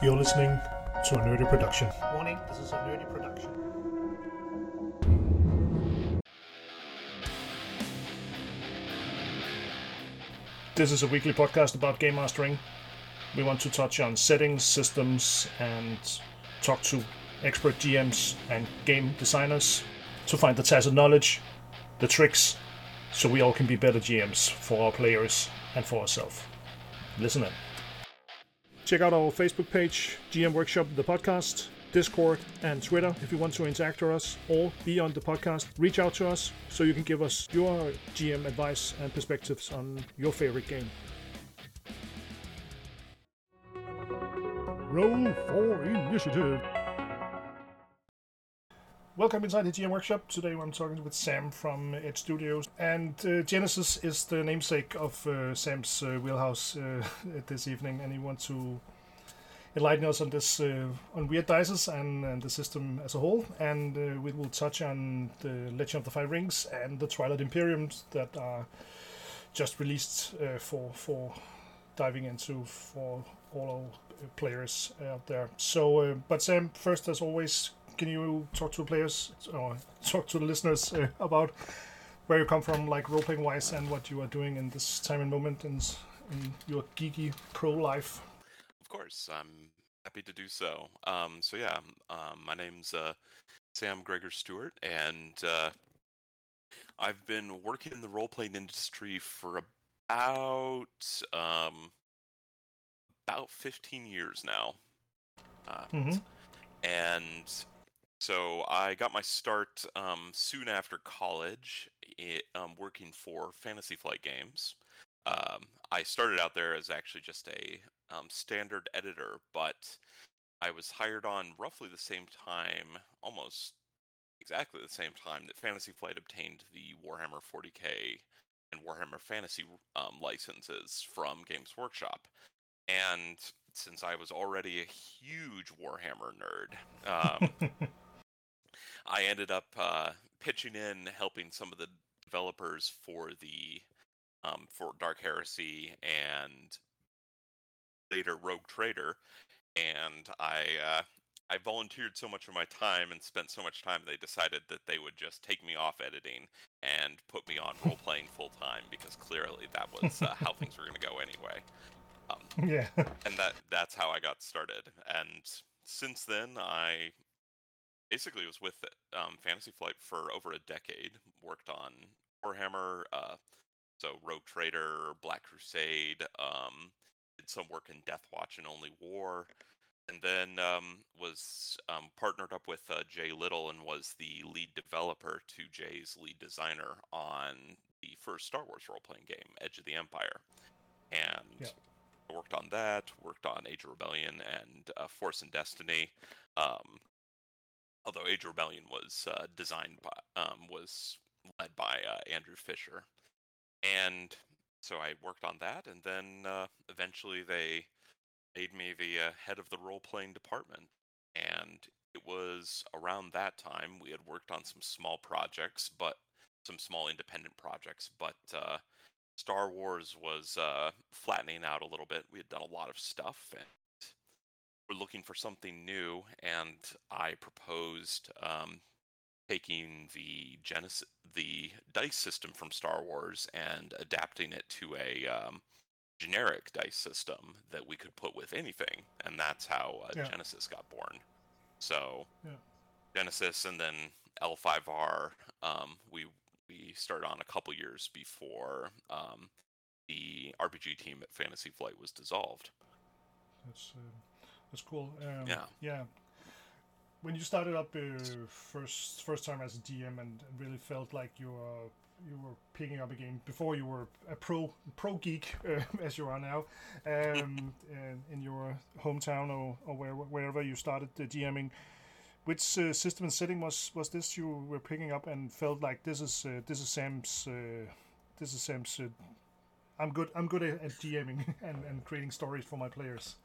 You're listening to a nerdy production. Warning, this is a nerdy production. This is a weekly podcast about game mastering. We want to touch on settings, systems, and talk to expert GMs and game designers to find the tacit knowledge, the tricks, so we all can be better GMs for our players and for ourselves. Listen in. Check out our Facebook page, GM Workshop, the podcast, Discord, and Twitter if you want to interact with us or be on the podcast. Reach out to us so you can give us your GM advice and perspectives on your favorite game. Roll for initiative. Welcome inside the GM Workshop. Today I'm talking with Sam from Edge Studios. And uh, Genesys is the namesake of uh, Sam's uh, wheelhouse uh, this evening, and he wants to enlighten us on this uh, on weird dices and, and, the system as a whole. And uh, we will touch on the Legend of the Five Rings and the Twilight Imperium that are just released for for diving into for all our players out there. So, but Sam, first as always, can you talk to players or talk to the listeners uh, about where you come from, like role playing wise, and what you are doing in this time and moment in, in your geeky pro life? Of course, I'm happy to do so. Um, so yeah, um, my name's uh, Sam Gregor Stewart, and uh, I've been working in the role playing industry for about um, about 15 years now. Uh, mm-hmm. And so I got my start um, soon after college, it, um, working for Fantasy Flight Games. Um, I started out there as actually just a um, standard editor, but I was hired on roughly the same time, almost exactly the same time that Fantasy Flight obtained the Warhammer 40k and Warhammer Fantasy um, licenses from Games Workshop. And since I was already a huge Warhammer nerd, um, I ended up uh, pitching in, helping some of the developers for the um, for Dark Heresy and later Rogue Trader, and I uh, I volunteered so much of my time and spent so much time they decided that they would just take me off editing and put me on role playing full time because clearly that was uh, how things were going to go anyway. Um, yeah, and that that's how I got started. And since then, I basically was with um, Fantasy Flight for over a decade. Worked on Warhammer, uh, so Rogue Trader, Black Crusade. Um, did some work in Death Watch and Only War, and then um, was um, partnered up with uh, Jay Little and was the lead developer to Jay's lead designer on the first Star Wars role playing game, Edge of the Empire, and. Worked on that. Worked on Age of Rebellion and uh, Force and Destiny. Um, although Age of Rebellion was uh, designed by um, was led by uh, Andrew Fisher, and so I worked on that, and then uh, eventually they made me the uh, head of the role playing department, and it was around that time we had worked on some small projects, but some small independent projects, but uh, Star Wars was uh, flattening out a little bit. We had done a lot of stuff, and were looking for something new, and I proposed um, taking the Genesys, the dice system from Star Wars, and adapting it to a um, generic dice system that we could put with anything, and that's how uh, yeah. Genesys got born. So, yeah. Genesys, and then L5R, um, we we started on a couple years before um, the RPG team at Fantasy Flight was dissolved. That's uh, that's cool. Um, yeah. Yeah. When you started up uh, first first time as a DM and really felt like you were you were picking up a game before you were a pro pro geek uh, as you are now um, in your hometown or, or where, wherever you started the DMing. Which uh, system and setting was was this you were picking up and felt like this is uh, this is Sam's uh, this is Sam's uh, I'm good I'm good at, at DMing and, and creating stories for my players.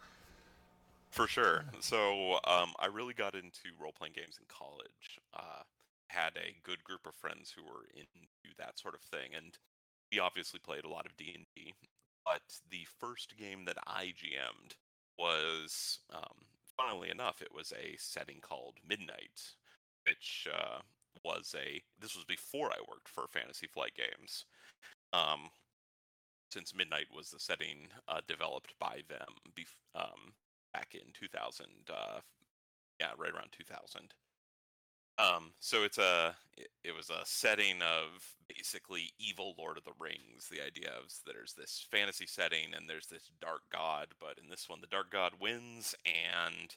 For sure. So um, I really got into role playing games in college. Uh, had a good group of friends who were into that sort of thing, and we obviously played a lot of D and D. But the first game that I GM'd was, um, funnily enough, it was a setting called Midnight, which uh, was a. This was before I worked for Fantasy Flight Games. Um, since Midnight was the setting uh, developed by them bef- um, back in 2000, uh, yeah, right around 2000. Um, so it's a it, it was a setting of basically evil Lord of the Rings. The idea of there's this fantasy setting and there's this dark god, but in this one the dark god wins and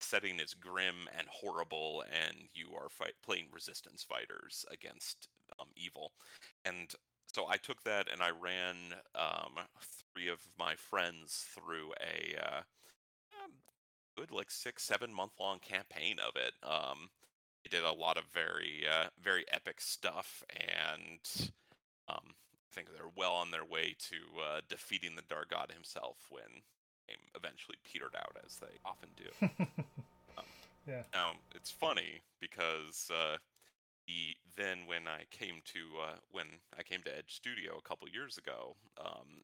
setting is grim and horrible and you are fight, playing resistance fighters against um, evil. And so I took that and I ran um, three of my friends through a uh, good like six seven month long campaign of it. Um, they did a lot of very uh, very epic stuff, and um, I think they're well on their way to uh, defeating the Dark God himself when eventually petered out, as they often do. um, yeah. Now it's funny because uh, the then when I came to uh, when I came to Edge Studio a couple years ago, um,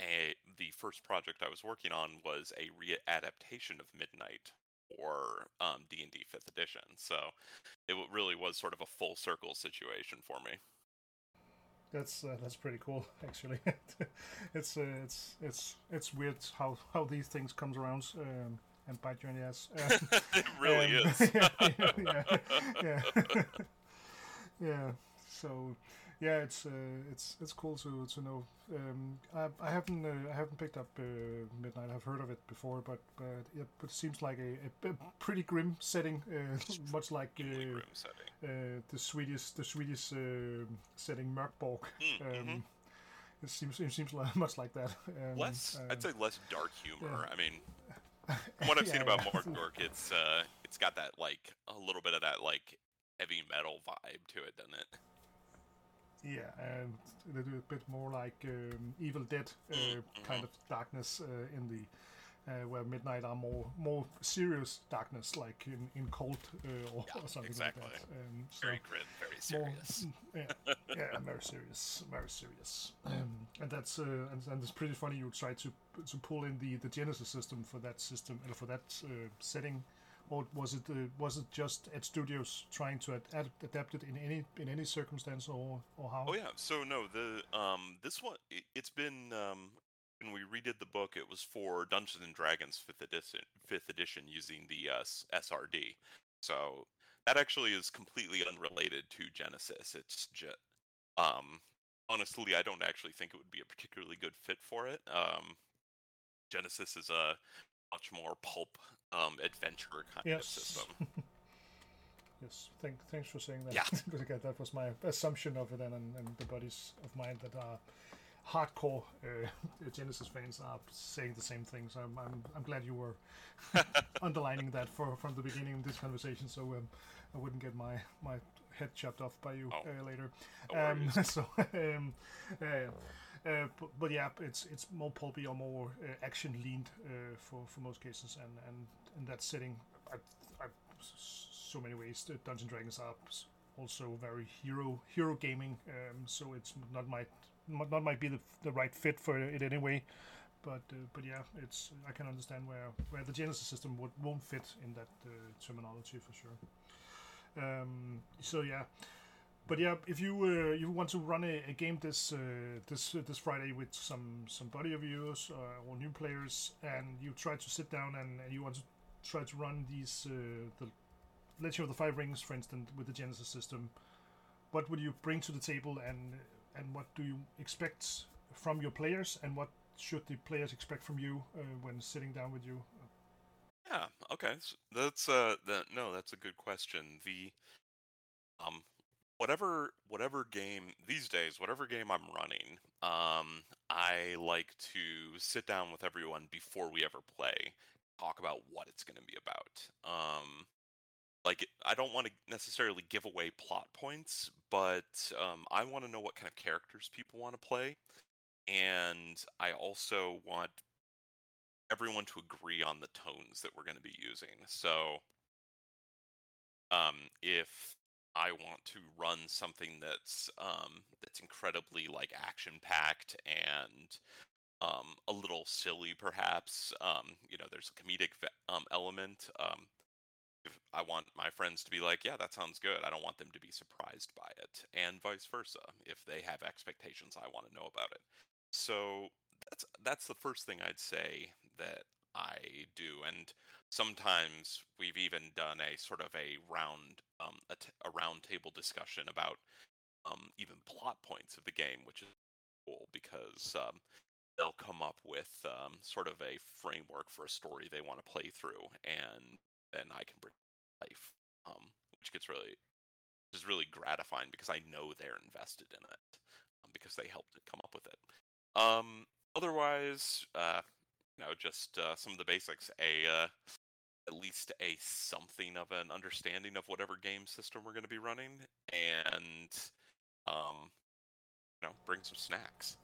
a, the first project I was working on was a readaptation of Midnight or um, D&D 5th edition. So it really was sort of a full circle situation for me. That's uh, that's pretty cool, actually. it's uh, it's it's it's weird how how these things comes around um, and bite you in the ass. Uh, it really um, is. yeah, yeah, yeah. yeah. So yeah, it's uh, it's it's cool to to know. Um, I, I haven't uh, I haven't picked up uh, Midnight. I've heard of it before, but but it, but it seems like a, a, pretty grim setting, uh, much like uh, uh, the Swedish the Swedish setting Mörkborg. Mm, mm-hmm. Um, it seems it seems much like that. Um, less, I'd say less dark humor. I mean, from what I've yeah, seen about yeah. Mörkborg, it's it's got that like a little bit of that like heavy metal vibe to it, doesn't it? Yeah, and they do a bit more like um, Evil Dead uh, mm-hmm. kind of darkness uh, in the uh, where Midnight are more more serious darkness, like in in Kult uh, or, yeah, or, something exactly. like that. Um, so very grim, very serious. More, yeah, yeah, very serious, very serious. Um, and that's uh, and, and it's pretty funny. You try to to pull in the the Genesys system for that system and for that setting or was it uh, was it just Edge Studios trying to ad- adapt it in any in any circumstance or or how? Oh yeah, so no, the um this one it, has been um when we redid the book, it was for Dungeons and Dragons fifth edition fifth edition using the uh, SRD. So that actually is completely unrelated to Genesys. It's just um honestly, I don't actually think it would be a particularly good fit for it. Um, Genesys is a much more pulp um, adventure kind yes. of system. yes, thank, thanks for saying that. Yeah. because again, that was my assumption of it, and, and, and the buddies of mine that are hardcore uh, Genesys fans are saying the same thing. So I'm, I'm, I'm glad you were underlining that for from the beginning of this conversation, so um, I wouldn't get my my head chopped off by you oh, uh, later. No um, so um, uh, uh, but, but, yeah, it's it's more pulpy or more uh, action leaned uh, for for most cases, and and in that setting, I, I, so many ways. The Dungeon Dragons are also very hero hero gaming, um, so it's not my not might be the, the right fit for it anyway. But uh, but yeah, it's I can understand where where the Genesys system would won't fit in that uh, terminology for sure. Um, so yeah, but yeah, if you uh, you want to run a, a game this uh, this uh, this Friday with some some buddy of yours uh, or new players, and you try to sit down and, and you want to try to run these uh, the Legend of the Five Rings, for instance, with the Genesys system, what would you bring to the table, and and what do you expect from your players, and what should the players expect from you uh, when sitting down with you? Yeah. Okay. That's uh. That, no, that's a good question. The um whatever whatever game these days, whatever game I'm running, um, I like to sit down with everyone before we ever play, talk about what it's going to be about. Um, like I don't want to necessarily give away plot points, but um, I want to know what kind of characters people want to play, and I also want everyone to agree on the tones that we're going to be using. So, um, if I want to run something that's um, that's incredibly like action packed and um, a little silly, perhaps. Um, you know, there's a comedic um, element. Um, I want my friends to be like, yeah, that sounds good. I don't want them to be surprised by it, and vice versa. If they have expectations, I want to know about it. So that's that's the first thing I'd say that I do, and sometimes we've even done a sort of a round um, a, t- a round table discussion about um, even plot points of the game, which is cool because um, they'll come up with um, sort of a framework for a story they want to play through, and then I can bring life, um, which gets really, which is really gratifying because I know they're invested in it um, because they helped come up with it. Um, otherwise, uh, you know, just uh, some of the basics. A uh, at least a something of an understanding of whatever game system we're going to be running, and um, you know, bring some snacks.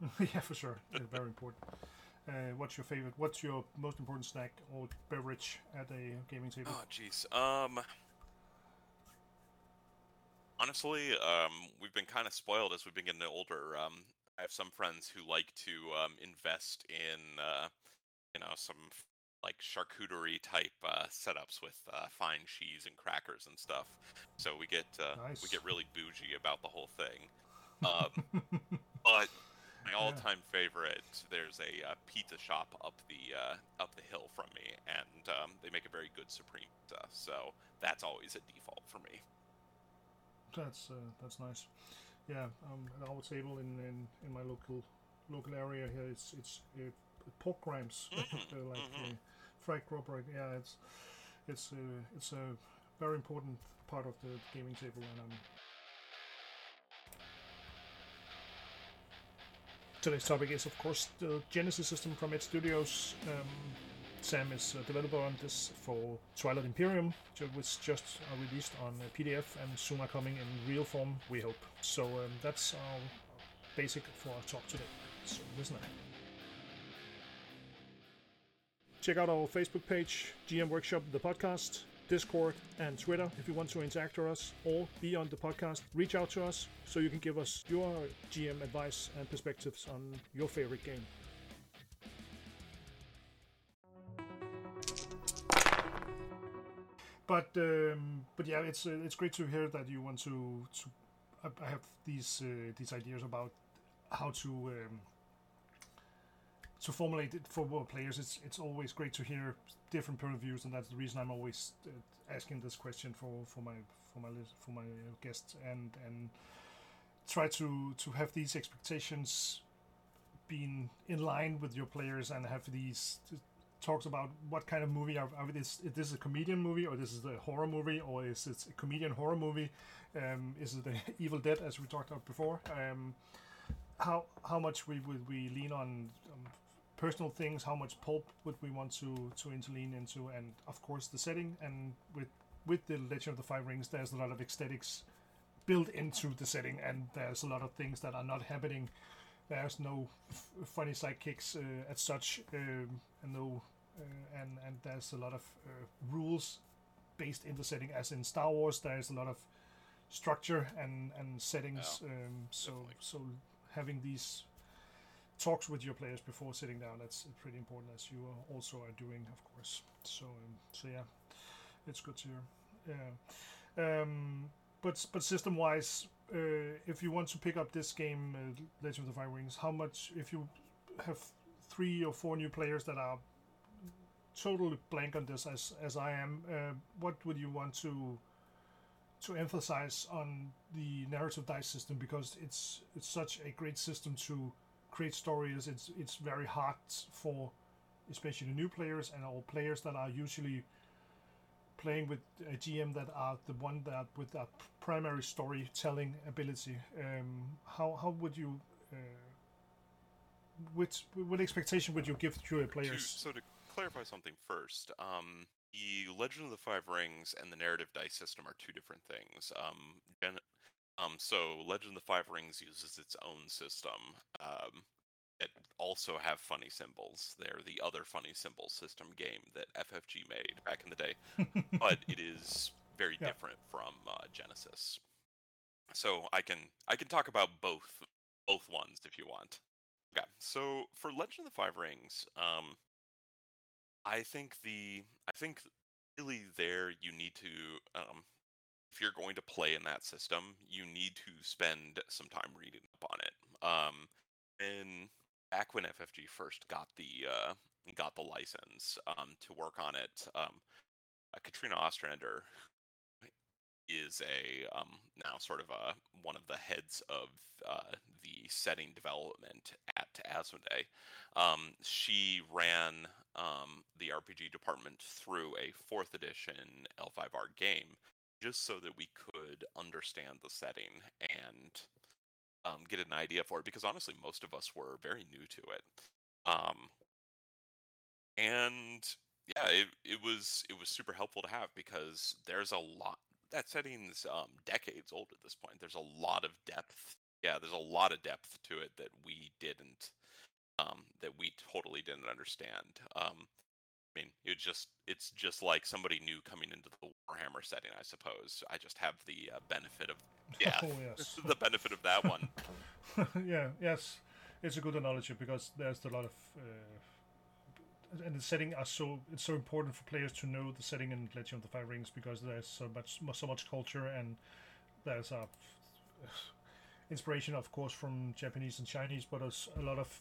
yeah, for sure. very important. Uh, what's your favorite? What's your most important snack or beverage at a gaming table? Oh, jeez. Um, honestly, um, we've been kind of spoiled as we've been getting older. Um, I have some friends who like to um, invest in, uh, you know, some like charcuterie type uh, setups with uh, fine cheese and crackers and stuff. So we get uh, nice. we get really bougie about the whole thing. Um, but my all-time yeah. favorite, there's a uh, pizza shop up the uh, up the hill from me, and um, they make a very good supreme pizza. So that's always a default for me. That's uh, that's nice. Yeah, um, at our table in, in, in my local local area here, it's it's pork rinds, mm-hmm. like mm-hmm. fried crop. Yeah, it's it's uh, it's a very important part of the gaming table, and um, today's topic is, of course, the Genesys system from Edge Studios. Um, Sam is a developer on this for Twilight Imperium, which just released on PDF and soon are coming in real form, we hope. So um, that's our basic for our talk today. So listen up. Check out our Facebook page, GM Workshop, the podcast, Discord, and Twitter if you want to interact with us or be on the podcast. Reach out to us so you can give us your GM advice and perspectives on your favorite game. But um, but yeah, it's uh, it's great to hear that you want to to. I have these uh, these ideas about how to um, formulate it for players, it's it's always great to hear different point of views, and that's the reason I'm always uh, asking this question for, for my for my for my guests, and and try to to have these expectations being in line with your players, and have these talks about what kind of movie are, are this is this a comedian movie or this is a horror movie or is it a comedian horror movie? Um, is it the evil dead as we talked about before? Um, how how much we would we lean on um, personal things, how much pulp would we want to to interlean into, and of course the setting. And with with the Legend of the Five Rings, there's a lot of aesthetics built into the setting, and there's a lot of things that are not happening. There's no f- funny sidekicks uh, as such, um, and no, uh, and and there's a lot of uh, rules based in the setting, as in Star Wars. There's a lot of structure and and settings. Um, so definitely. so having these talks with your players before sitting down. That's pretty important, as you also are doing, of course. So, um, so yeah, it's good to hear. Yeah, um, but but system wise, uh, if you want to pick up this game, uh, Legend of the Five Rings, how much? If you have three or four new players that are totally blank on this, as as I am, uh, what would you want to to emphasize on the narrative dice system because it's it's such a great system to create stories, it's it's very hard for especially the new players and all players that are usually playing with a GM that are the one that with that primary storytelling ability. Um, how how would you uh, which what expectation would you give to your players? so to clarify something first, um, the Legend of the Five Rings and the narrative dice system are two different things. Um, Gen- um, so Legend of the Five Rings uses its own system. Um, it also have funny symbols. They're the other funny symbol system game that FFG made back in the day, but it is very yeah. different from uh, Genesys. So I can I can talk about both both ones if you want. Okay, so So for Legend of the Five Rings, um, I think the I think really there you need to um, if you're going to play in that system, you need to spend some time reading up on it. Um, and back when FFG first got the uh, got the license um, to work on it, um, uh, Katrina Ostrander is a um, now sort of a one of the heads of uh, the setting development at Asmodee. Um, she ran um, the RPG department through a fourth edition L5R game just so that we could understand the setting and um, get an idea for it because honestly most of us were very new to it. Um, and yeah it, it was it was super helpful to have because there's a lot that setting's um, decades old at this point. There's a lot of depth. Yeah there's a lot of depth to it that we didn't um, that we totally didn't understand. Um, I mean, it just it's just like somebody new coming into the Warhammer setting, I suppose. I just have the uh, benefit of yeah, Oh, yes. the benefit of that one. yeah, yes, it's a good analogy because there's a lot of uh, and the setting are so it's so important for players to know the setting in Legend of the Five Rings because there's so much so much culture and there's a inspiration, of course, from Japanese and Chinese, but there's a lot of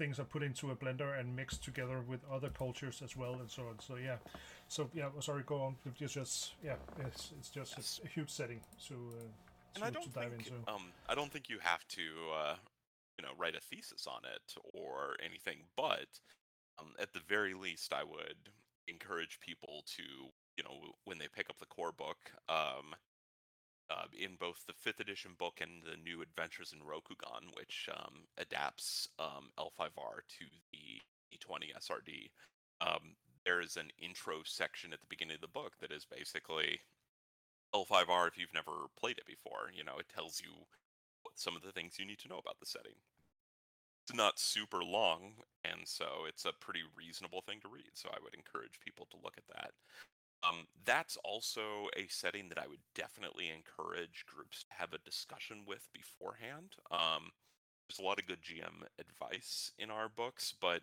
things are put into a blender and mixed together with other cultures as well, and so on. So yeah, so yeah, sorry, go on. It's just yeah, it's it's just Yes. a, huge setting to. Uh, and I to- don't dive think into. um I don't think you have to uh, you know write a thesis on it or anything, but um, at the very least, I would encourage people to you know when they pick up the core book. Um, uh, in both the fifth edition book and the new Adventures in Rokugan, which um, adapts um, L5R to the E20 SRD, um, there is an intro section at the beginning of the book that is basically L5R if you've never played it before. You know, it tells you some of the things you need to know about the setting. It's not super long, and so it's a pretty reasonable thing to read. So I would encourage people to look at that. Um, that's also a setting that I would definitely encourage groups to have a discussion with beforehand. Um, there's a lot of good GM advice in our books, but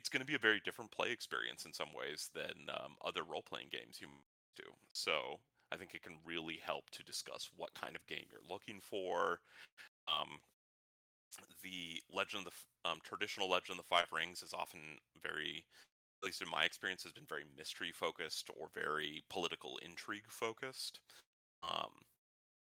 it's going to be a very different play experience in some ways than um, other role playing games you do. So I think it can really help to discuss what kind of game you're looking for. Um, the Legend of the um, traditional Legend of the Five Rings is often very at least in my experience, has been very mystery focused or very political intrigue focused. Um,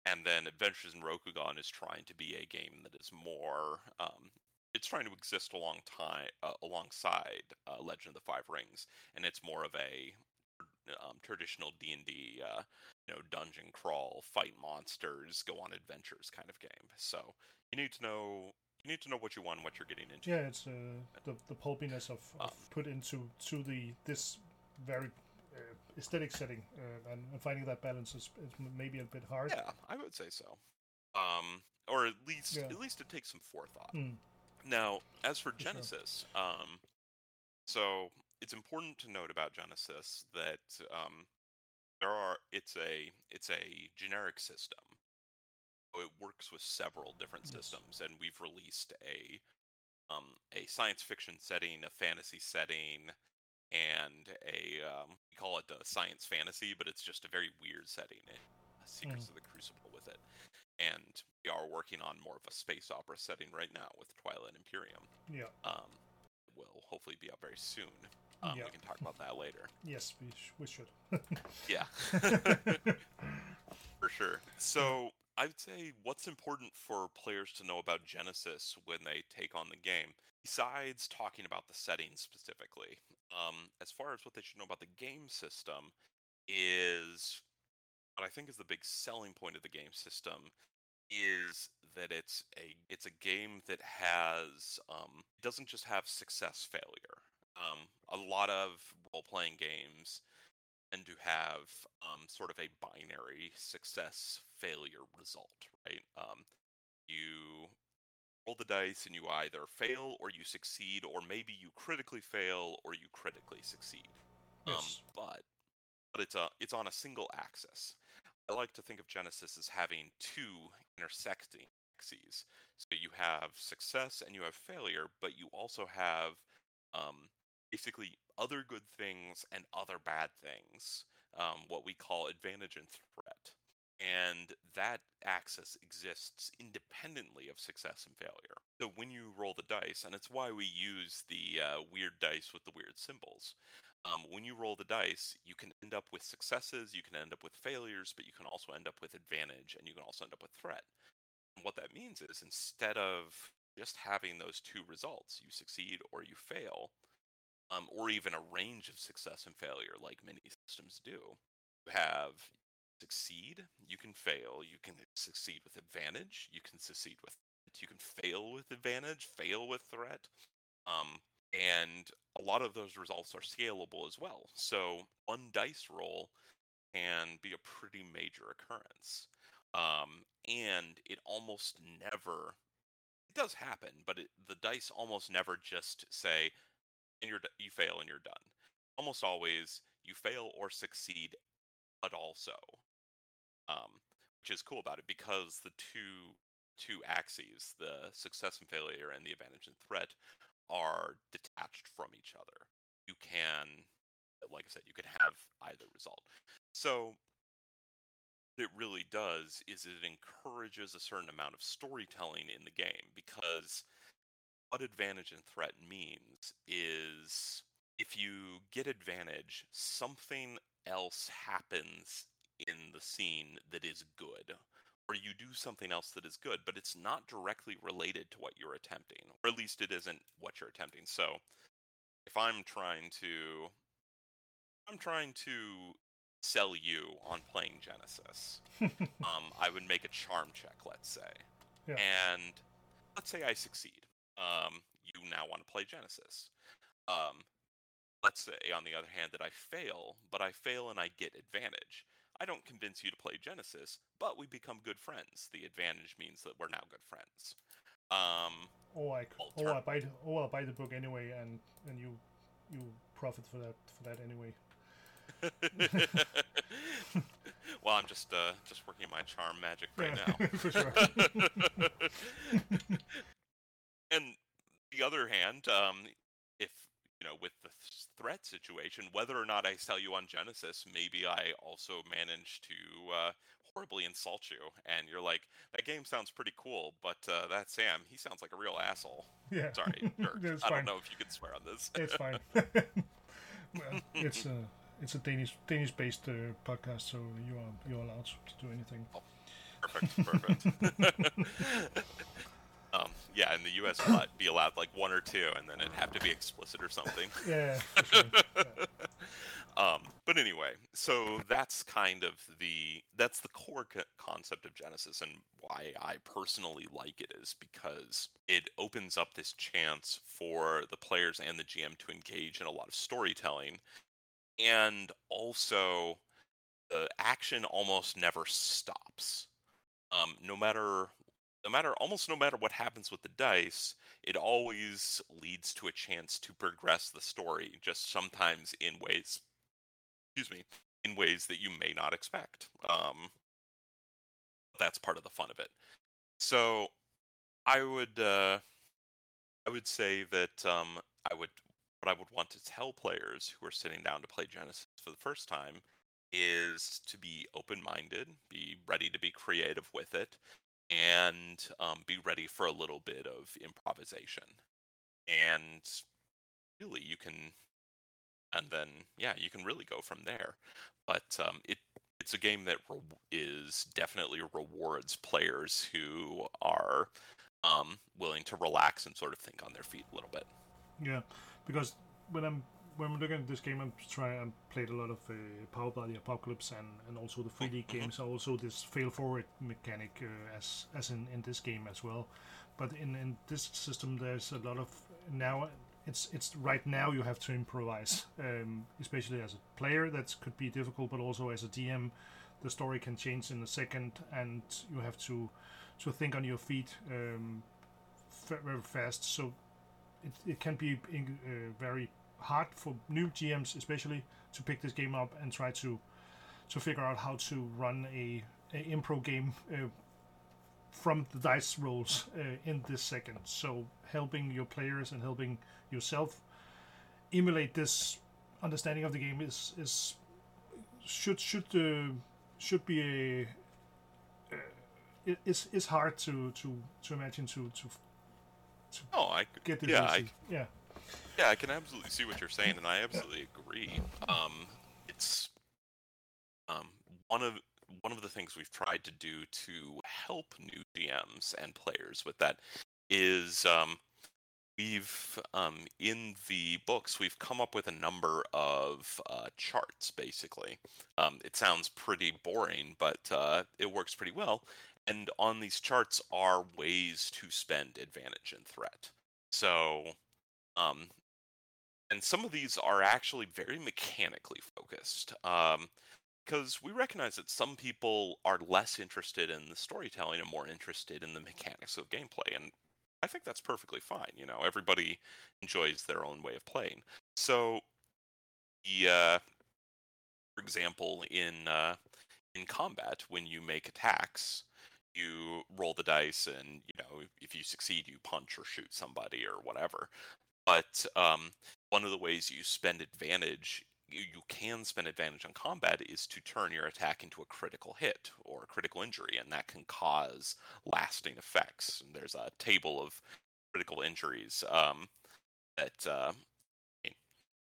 and then Adventures in Rokugan is trying to be a game that is more. Um, it's trying to exist time, uh, alongside uh, Legend of the Five Rings, and it's more of a um, traditional D and D, uh, you know, dungeon crawl, fight monsters, go on adventures kind of game. So you need to know you need to know what you want and what you're getting into. Yeah, it's uh, the the pulpiness of, of Um, put into to the this very uh, aesthetic setting, uh, and, and finding that balance is, is maybe a bit hard. Yeah, I would say so. Um, or at least Yeah. at least it takes some forethought. Mm. Now, as for For sure. Genesys, um, so it's important to note about Genesys that um, there are it's a it's a generic system. It works with several different systems, and we've released a um, a science fiction setting, a fantasy setting, and a um, we call it a science fantasy, but it's just a very weird setting. eh, Secrets of the Crucible with it, and we are working on more of a space opera setting right now with Twilight Imperium. Yeah. Um, will hopefully be up very soon. Um, Yeah. We can talk about that later. Yes, we sh- we should. Yeah, for sure. So I'd say what's important for players to know about Genesys when they take on the game, besides talking about the setting specifically, um, as far as what they should know about the game system, is what I think is the big selling point of the game system is that it's a it's a game that has um, doesn't just have success failure. Um, a lot of role playing games tend to have um, sort of a binary success failure result, right? Um, you roll the dice and you either fail or you succeed, or maybe you critically fail or you critically succeed. Um, Yes. but but it's a it's on a single axis. I like to think of Genesys as having two intersecting axes. So you have success and you have failure, but you also have um, basically other good things and other bad things, um, what we call advantage and threat. And that axis exists independently of success and failure. So when you roll the dice, and it's why we use the uh, weird dice with the weird symbols. Um, when you roll the dice, you can end up with successes, you can end up with failures, but you can also end up with advantage, and you can also end up with threat. And what that means is instead of just having those two results, you succeed or you fail, um, or even a range of success and failure like many systems do, you have succeed, you can fail, you can succeed with advantage, you can succeed with you can fail with advantage, fail with threat. Um, and a lot of those results are scalable as well. So one dice roll can be a pretty major occurrence. Um, and it almost never it does happen, but it, the dice almost never just say and you're you fail and you're done. Almost always you fail or succeed, but also, um, which is cool about it because the two two axes, the success and failure and the advantage and threat, are detached from each other. You can, like I said, you can have either result. So what it really does is it encourages a certain amount of storytelling in the game because what advantage and threat means is if you get advantage, something else happens in the scene that is good or you do something else that is good, but it's not directly related to what you're attempting, or at least it isn't what you're attempting. So if I'm trying to I'm trying to sell you on playing Genesys, um, I would make a charm check, let's say. Yeah. And let's say I succeed. Um, you now want to play Genesys. Um, let's say, on the other hand, that I fail, but I fail and I get advantage. I don't convince you to play Genesys, but we become good friends. The advantage means that we're now good friends. Um, or I, or I buy, the, or I buy the book anyway, and and you you profit for that for that anyway. well, I'm just uh, just working my charm magic right yeah, now. for sure. and the other hand, um, if you know, with the threat situation, whether or not I sell you on Genesys, maybe I also manage to uh, horribly insult you, and you're like, "That game sounds pretty cool, but uh, that Sam, he sounds like a real asshole." Yeah. Sorry, I don't know if you can swear on this. it's fine. well, it's a it's a Danish Danish based uh, podcast, so you are you're allowed to do anything. Oh, perfect, perfect. Um, yeah, in the U.S., be allowed like one or two, and then it'd have to be explicit or something. yeah. Sure. yeah. Um, but anyway, so that's kind of the that's the core co- concept of Genesys, and why I personally like it is because it opens up this chance for the players and the GM to engage in a lot of storytelling, and also the action almost never stops. Um, no matter no matter almost no matter what happens with the dice, it always leads to a chance to progress the story, just sometimes in ways excuse me, in ways that you may not expect. Um that's part of the fun of it. So I would uh I would say that um I would what I would want to tell players who are sitting down to play Genesys for the first time is to be open minded, be ready to be creative with it, and um, be ready for a little bit of improvisation. And really, you can, and then yeah, you can really go from there. But um, it it's a game that re- is definitely rewards players who are um, willing to relax and sort of think on their feet a little bit. Yeah, because when I'm when I'm looking at this game, I'm trying. I played a lot of uh, Power by the Apocalypse and, and also the 3D mm-hmm. games. Also, this fail forward mechanic uh, as as in, in this game as well. But in, in this system, there's a lot of now. It's it's right now you have to improvise, um, especially as a player. That could be difficult, but also as a DM, the story can change in a second, and you have to to think on your feet um, very fast. So it, it can be uh, very hard for new GMs, especially, to pick this game up and try to to figure out how to run a, a impro game uh, from the dice rolls uh, in this second. So helping your players and helping yourself emulate this understanding of the game is is should should uh, should be a uh, is is hard to to to imagine to to. to oh, I get the yeah, I, yeah. Yeah, I can absolutely see what you're saying, and I absolutely agree. Um, it's um, one of one of the things we've tried to do to help new DMs and players with that is um, we've um, in the books we've come up with a number of uh, charts. Basically, um, it sounds pretty boring, but uh, it works pretty well. And on these charts are ways to spend advantage and threat. So um, and some of these are actually very mechanically focused. Um, because we recognize that some people are less interested in the storytelling and more interested in the mechanics of gameplay and i think that's perfectly fine you know everybody enjoys their own way of playing so the uh, for example in uh, in combat when you make attacks you roll the dice and you know if you succeed you punch or shoot somebody or whatever but um, one of the ways you spend advantage you, you can spend advantage on combat is to turn your attack into a critical hit or a critical injury, and that can cause lasting effects. And there's a table of critical injuries um, that uh,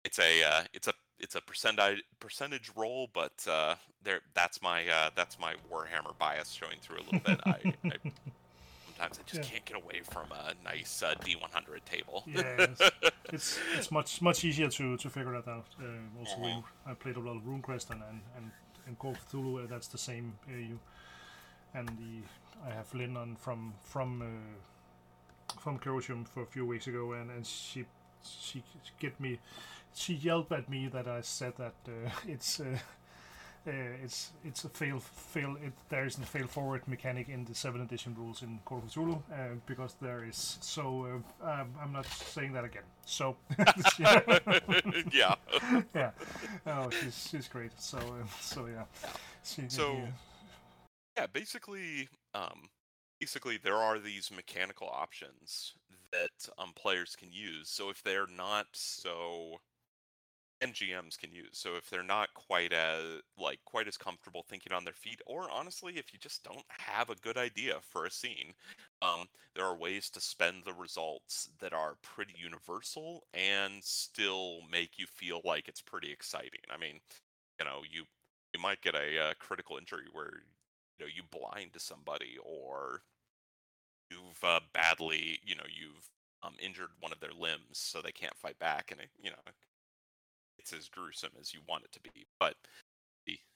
it's a uh, it's a it's a percentage percentage roll, but uh, there that's my uh, that's my Warhammer bias showing through a little bit. I, I sometimes I just yeah. can't get away from a nice uh, D100 table. yeah, it's, it's, it's much much easier to, to figure that out. Uh, also, mm-hmm. I played a lot of RuneQuest and and and, and Call of Cthulhu. Uh, that's the same AU. And the I have Lynne on from from uh, from Chaosium for a few weeks ago, and, and she she get me she yelled at me that I said that uh, it's uh, it's it's a fail fail. It, there isn't a fail forward mechanic in the seventh edition rules in Call of Cthulhu uh, because there is. So uh, um, I'm not saying that again. So yeah, yeah. Oh, she's she's great. So uh, so yeah. She, so yeah. yeah, basically, um, basically there are these mechanical options that um, players can use. So if they're not so MGMs can use. So if they're not quite as like quite as comfortable thinking on their feet, or honestly, if you just don't have a good idea for a scene, um, there are ways to spend the results that are pretty universal and still make you feel like it's pretty exciting. I mean, you know, you you might get a, a critical injury where you know you blind to somebody, or you've uh, badly, you know, you've um, injured one of their limbs so they can't fight back, and it, you know it's as gruesome as you want it to be. But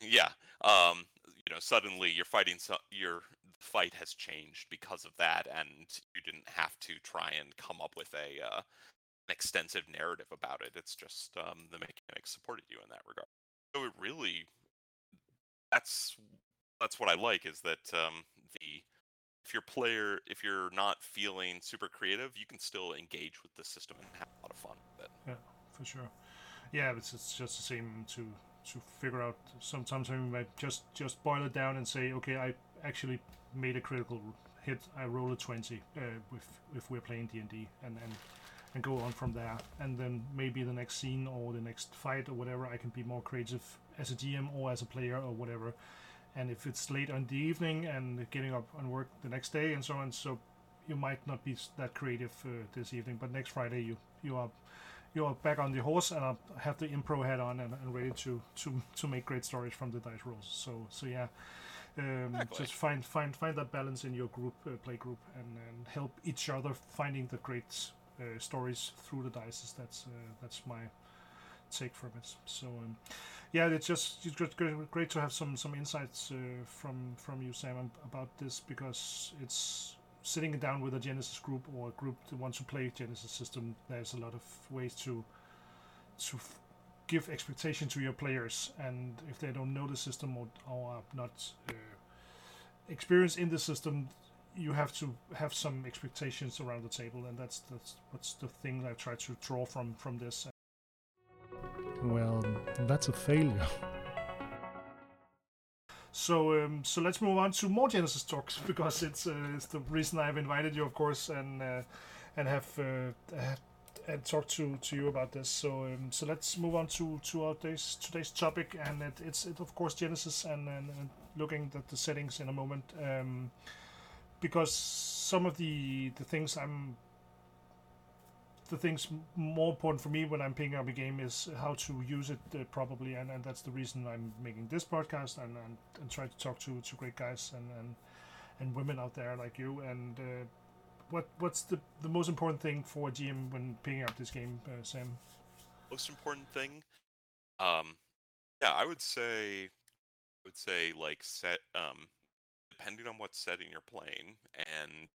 yeah, um, you know, suddenly you're fighting. So, your fight has changed because of that, and you didn't have to try and come up with a uh, an extensive narrative about it. It's just um, the mechanics supported you in that regard. So it really, that's that's what I like is that um, the if your player if you're not feeling super creative, you can still engage with the system and have a lot of fun with it. Yeah, for sure yeah, it's, it's just the same to to figure out. Sometimes I might just just boil it down and say, okay, I actually made a critical hit. I roll a twenty uh, if if we're playing D and D, and and and go on from there. And then maybe the next scene or the next fight or whatever, I can be more creative as a GM or as a player or whatever. And if it's late on the evening and getting up and work the next day and so on, so you might not be that creative uh, this evening, but next Friday you you are you're back on the horse and I have the impro hat on and, and ready to, to to make great stories from the dice rolls. So so yeah, um, exactly. just find find find that balance in your group uh, play group and, and help each other finding the great uh, stories through the dice. That's uh, that's my take from it. So um, yeah, it's just it's great, great to have some some insights uh, from from you, Sam, about this because it's sitting down with a Genesys group or a group that wants to play Genesis system, there's a lot of ways to to f- give expectation to your players, and if they don't know the system or, or are not uh, experienced in the system, you have to have some expectations around the table, and that's that's what's the thing I try to draw from from this. Well, that's a failure. So um, so let's move on to more Genesys talks because it's uh, it's the reason I've invited you, of course, and uh, and have uh, and talked to, to you about this. So um, so let's move on to to our today's today's topic, and it, it's it, of course Genesys and, and, and looking at the settings in a moment, um, because some of the the things I'm the things more important for me when I'm picking up a game is how to use it uh, properly, and, and that's the reason I'm making this podcast and, and, and try to talk to, to great guys and, and and women out there like you. And uh, what what's the the most important thing for a GM when picking up this game, uh, Sam? Most important thing, um, yeah, I would say, I would say like set um, depending on what setting you're playing and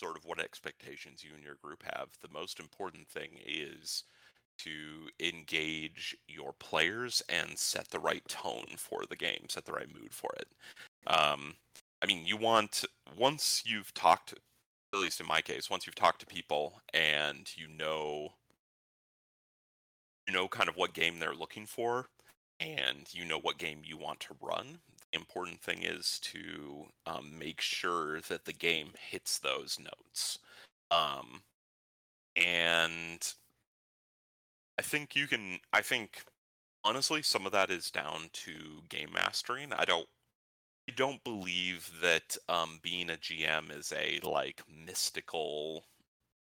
sort of what expectations you and your group have, the most important thing is to engage your players and set the right tone for the game, set the right mood for it. Um, I mean, you want once you've talked, at least in my case, once you've talked to people and you know, you know, kind of what game they're looking for, and you know what game you want to run, important thing is to um, make sure that the game hits those notes. Um, and I think you can. I think honestly, some of that is down to game mastering. I don't. I don't believe that um, being a GM is a like mystical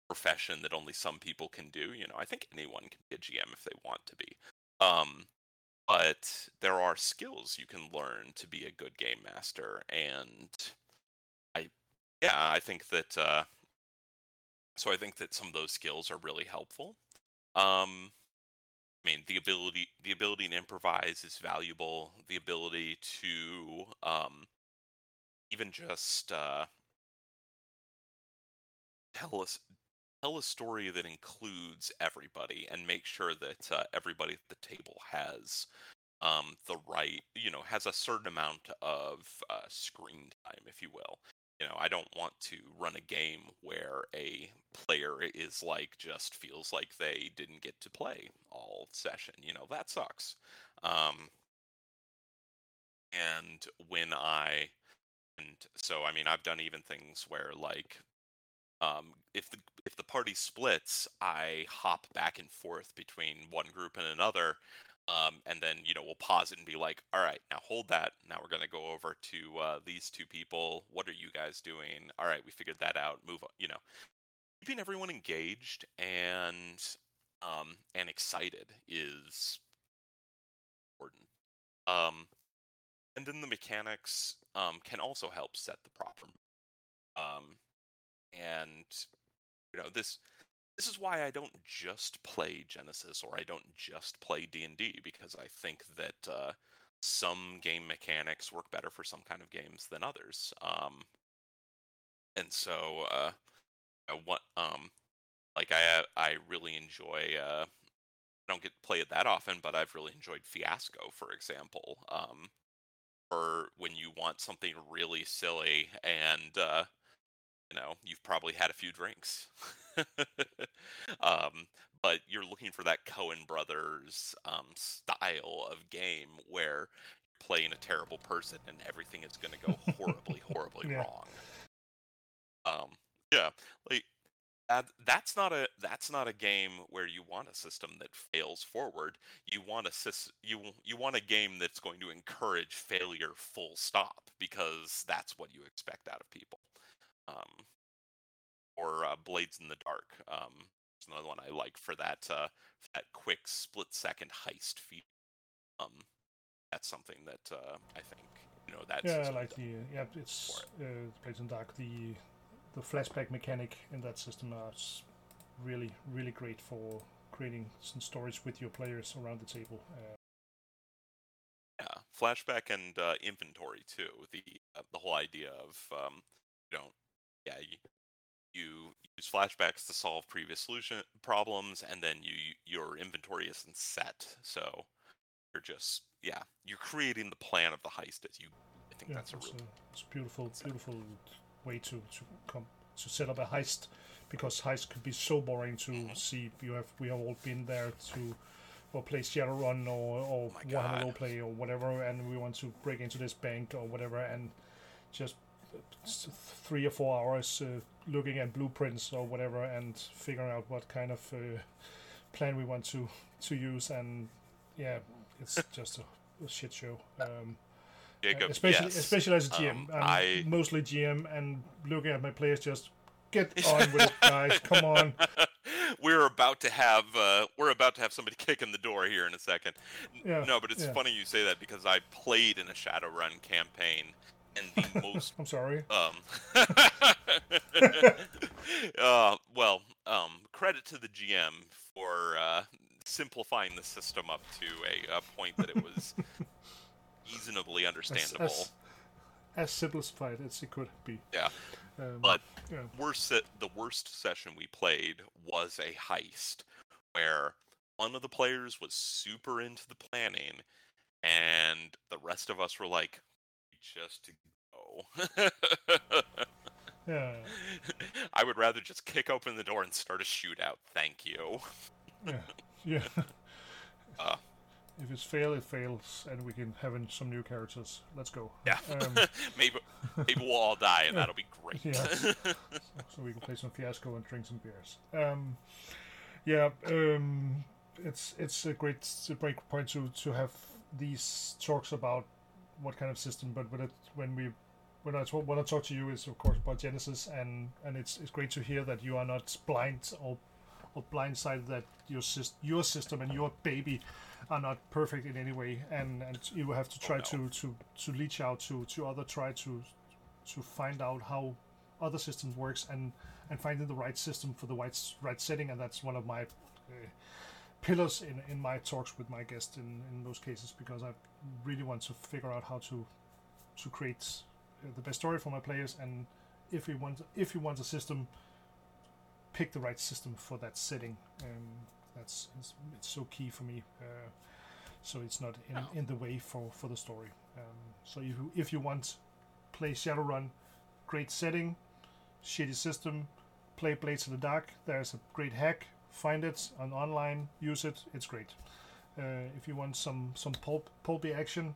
profession that only some people can do. You know, I think anyone can be a GM if they want to be. Um, but there are skills you can learn to be a good game master and i yeah i think that uh so i think that some of those skills are really helpful. Um i mean the ability the ability to improvise is valuable. The ability to um even just uh tell us tell a story that includes everybody and make sure that uh, everybody at the table has um, the right, you know, has a certain amount of uh, screen time, if you will. You know, I don't want to run a game where a player is like just feels like they didn't get to play all session. You know, that sucks. Um, and when I, and so I mean, I've done even things where like um, if the if the party splits, I hop back and forth between one group and another, um, and then you know we'll pause it and be like, all right, now hold that. Now we're gonna go over to uh, these two people. What are you guys doing? All right, we figured that out. Move on. You know, keeping everyone engaged and um, and excited is important. Um, and then the mechanics um, can also help set the problem. Um, and you know this this is why I don't just play Genesys or I don't just play D&D because I think that uh, some game mechanics work better for some kind of games than others. Um, and so uh, I want um, like I I really enjoy uh, I don't get to play it that often, but I've really enjoyed Fiasco, for example. Um, or when you want something really silly and uh, you know you've probably had a few drinks um, but you're looking for that coen brothers um, style of game where you're playing a terrible person and everything is going to go horribly horribly yeah. wrong um, yeah like that, that's not a that's not a game where you want a system that fails forward. You want a you you want a game that's going to encourage failure full stop because that's what you expect out of people um, or uh, Blades in the Dark. Um, it's another one I like for that uh, for that quick split second heist feat. Um, that's something that uh, I think you know that's yeah, I like the yeah it's it. uh, Blades in the Dark the the flashback mechanic in that system is really really great for creating some stories with your players around the table. Uh, yeah, flashback and uh, inventory too. The uh, the whole idea of um, you know yeah, you, you use flashbacks to solve previous solution problems, and then you your inventory isn't set, so you're just yeah, you're creating the plan of the heist as you. I think yeah, that's a a, it's a beautiful, beautiful way to to come to set up a heist because heist could be so boring to mm-hmm. see. You have we have all been there to or play Shadowrun or or my Warhammer. Roleplay or whatever, and we want to break into this bank or whatever, and just three or four hours uh, looking at blueprints or whatever and figuring out what kind of uh, plan we want to to use, and yeah, it's just a, a shit show. Um, Jacob, especially yes. especially as a GM. Um, I'm I- mostly GM and looking at my players just get on with it, guys. Come on. we're about to have uh, we're about to have somebody kick in the door here in a second. Yeah, no, but it's yeah. funny you say that because I played in a Shadowrun campaign, and the most I'm sorry. um, uh, well, um, credit to the GM for uh, simplifying the system up to a, a point that it was reasonably understandable. as, as simplified as it could be. Yeah. Um, But yeah. worst the worst session we played was a heist where one of the players was super into the planning and the rest of us were like just to go yeah, i would rather just kick open the door and start a shootout thank you yeah, yeah. Uh. if it's fail, it fails, and we can have in some new characters. Let's go. yeah Um, maybe maybe we'll all die and Yeah. that'll be great Yeah. so we can play some fiasco and drink some beers. Um, yeah, um, it's it's a great great point to to have these talks about what kind of system. But when it when we when I talk when I talk to you is of course about Genesys, and and it's it's great to hear that you are not blind or or blindsided that your your system and your baby are not perfect in any way, and and you have to try no. to to to reach out to to other try to to find out how other systems works and and finding the right system for the right right setting and that's one of my uh, pillars in in my talks with my guests in in those cases because I really want to figure out how to to create uh, the best story for my players and if we want if you want a system pick the right system for that setting um, that's it's, it's so key for me uh, so it's not in, Oh. in the way for for the story um, so if you if you want play Shadowrun, great setting, shitty system, play Blades in the Dark. There's a great hack. Find it on online, use it. It's great. Uh, if you want some some pulp pulpy action,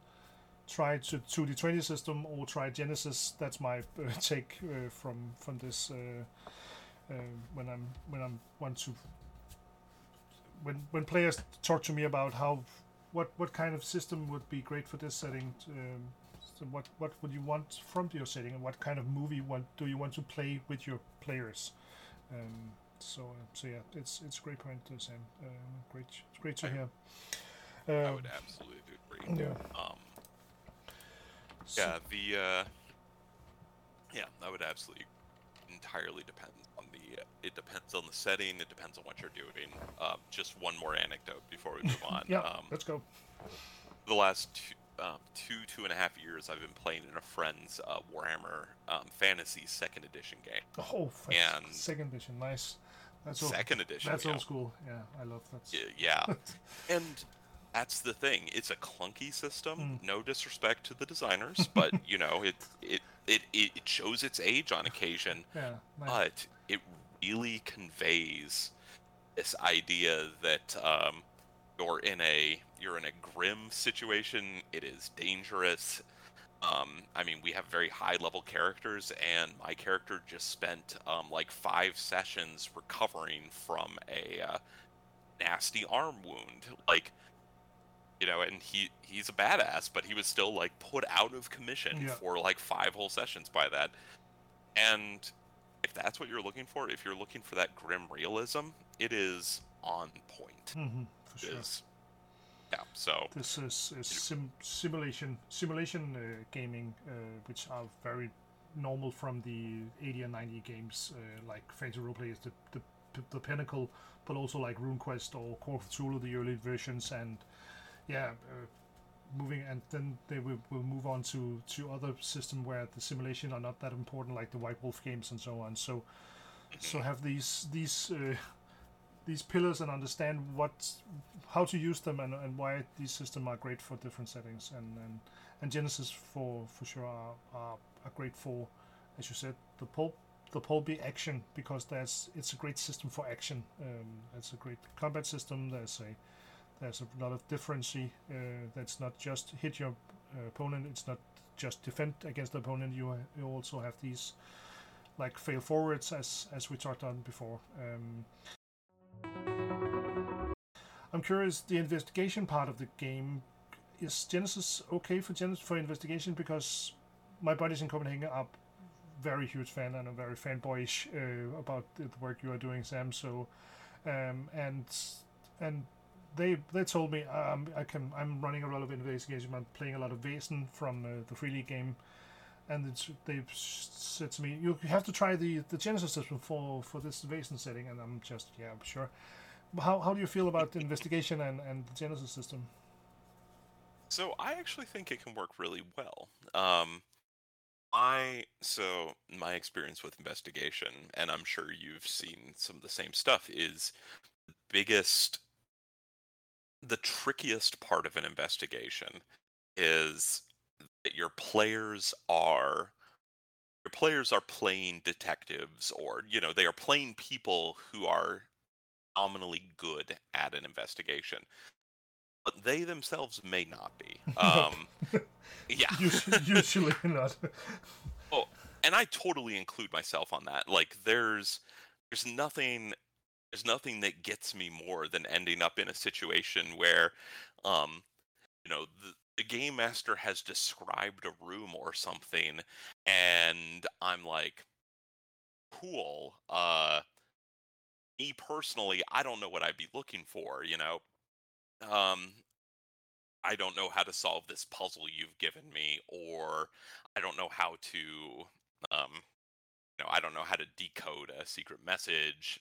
try to 2D20 system or try Genesys. That's my uh, take uh, from from this. Uh, uh, when I'm when I'm want to when when players talk to me about how what what kind of system would be great for this setting. Um, so what what would you want from your setting, and what kind of movie want do you want to play with your players? Um, so uh, so yeah, it's it's a great point, uh, Sam. Uh, great, it's great to I- hear. i Um, would absolutely agree yeah. um so- Yeah, the uh, yeah, I would absolutely entirely depend on the. Uh, it depends on the setting. It depends on what you're doing. Um, just one more anecdote before we move on. yeah. Um, let's go. the last two, um, two two and a half years, I've been playing in a friend's uh, Warhammer um, Fantasy Second Edition game. Oh, and- second edition, nice. That's old, Second edition. that's yeah. old school. Yeah, I love that. Yeah, and that's the thing. It's a clunky system. Mm. No disrespect to the designers, but you know, it it it it shows its age on occasion. Yeah, nice. but it really conveys this idea that um, you're in a you're in a grim situation. It is dangerous. Um, I mean, we have very high level characters, and my character just spent um, like five sessions recovering from a uh, nasty arm wound. Like, you know, and he he's a badass, but he was still like put out of commission Yeah. for like five whole sessions by that. And if that's what you're looking for, if you're looking for that grim realism, it is on point. hmm for It sure. is- yeah. So This is, is sim- simulation simulation uh, gaming, uh, which are very normal from the 80 and 90 games, uh, like Fantasy Roleplay is the, the the pinnacle, but also like RuneQuest or Call of Cthulhu, the early versions, and yeah, uh, moving and then they will, will move on to to other system where the simulation are not that important, like the White Wolf games and so on. So so have these these uh, these pillars and understand what how to use them and, and why these systems are great for different settings and and, and Genesys for for sure are, are, are great for as you said the pulp the pulpy action because there's it's a great system for action um, it's a great combat system there's a there's a lot of difference. Uh, that's not just hit your uh, opponent. It's not just defend against the opponent. You you also have these like fail forwards as as we talked on before. Um, I'm curious. The investigation part of the game is Genesys okay for Genesys for investigation because my buddies in Copenhagen are very huge fan and I'm very fanboyish uh, about the work you are doing, Sam. So, um, and and they they told me um, I can I'm running a lot of investigation. I'm playing a lot of Vaesen from uh, the Free League game, and they've said to me you have to try the the Genesys system for for this Vaesen setting, and I'm just yeah I'm sure. How how do you feel about investigation and and the Genesys system? So I actually think it can work really well. Um, I so my experience with investigation, and I'm sure you've seen some of the same stuff, is the biggest, the trickiest part of an investigation is that your players are your players are playing detectives or you know they are playing people who are nominally good at an investigation but they themselves may not be um yeah. Usually not. Oh, and I totally include myself on that. Like there's there's nothing there's nothing that gets me more than ending up in a situation where um you know the, the game master has described a room or something and I'm like cool uh me personally I don't know what I'd be looking for, you know. Um I don't know how to solve this puzzle you've given me, or I don't know how to, um, you know, I don't know how to decode a secret message,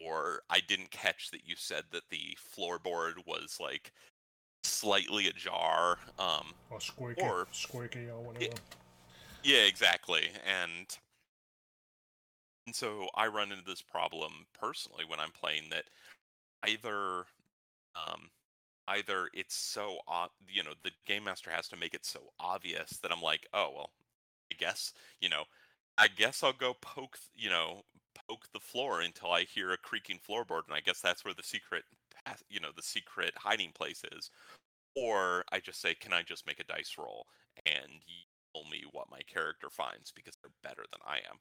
or I didn't catch that you said that the floorboard was like slightly ajar, um, or squeaky, or squeaky, or whatever. Yeah, yeah, exactly, and and so I run into this problem personally when I'm playing that either um, either it's so you know the game master has to make it so obvious that i'm like oh well i guess you know i guess i'll go poke you know poke the floor until i hear a creaking floorboard and i guess that's where the secret you know the secret hiding place is. Or i just say can i just make a dice roll and tell me what my character finds because they're better than i am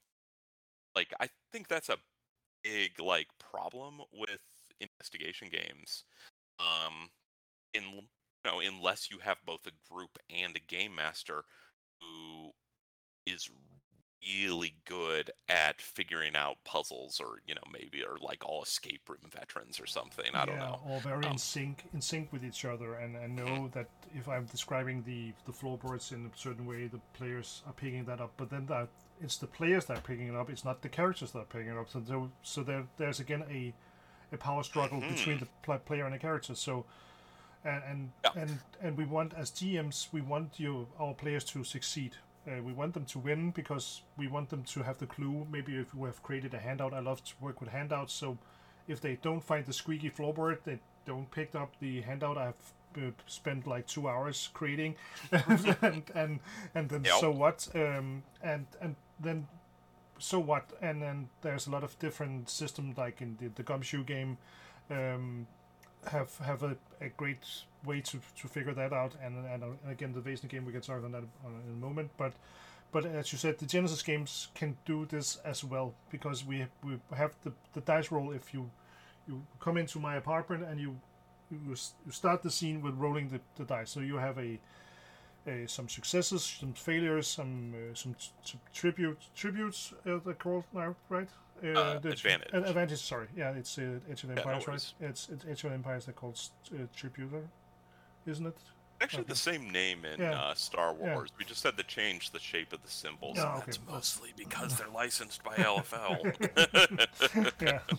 like i think that's a big like problem with investigation games um in you know unless you have both a group and a game master who is really good at figuring out puzzles or you know maybe or like all escape room veterans or something i don't know all very um, in sync in sync with each other and i know mm-hmm. that if i'm describing the the floorboards in a certain way the players are picking that up but then that it's the players that are picking it up it's not the characters that are picking it up so there, so there, there's again a a power struggle mm-hmm. between the player and the character so and and, yeah. and and we want as GMs we want you our players to succeed. Uh, we want them to win because we want them to have the clue. Maybe if we have created a handout, I love to work with handouts. So if they don't find the squeaky floorboard, they don't pick up the handout I've uh, spent like two hours creating, and and and then yep. so what? Um, and and then so what? And then there's a lot of different systems like in the, the gumshoe game. Um, have have a, a great way to, to figure that out. And, and, and again, the Vaesen game we get started on that in a moment. But but as you said, the Genesys games can do this as well because we we have the, the dice roll. If you you come into my apartment and you you, you start the scene with rolling the, the dice, so you have a, a some successes, some failures, some uh, some, some tribute tributes uh, they're called now, right? Uh, uh, advantage. Uh, advantage. Sorry, yeah, it's uh, Age of Empires, yeah, no right? It's it's Age of Empires. They're called uh, Tributor, isn't it? Actually, the same name in yeah. uh, Star Wars. Yeah. We just had to change the shape of the symbols. Oh, okay. That's mostly because they're licensed by LFL. yeah.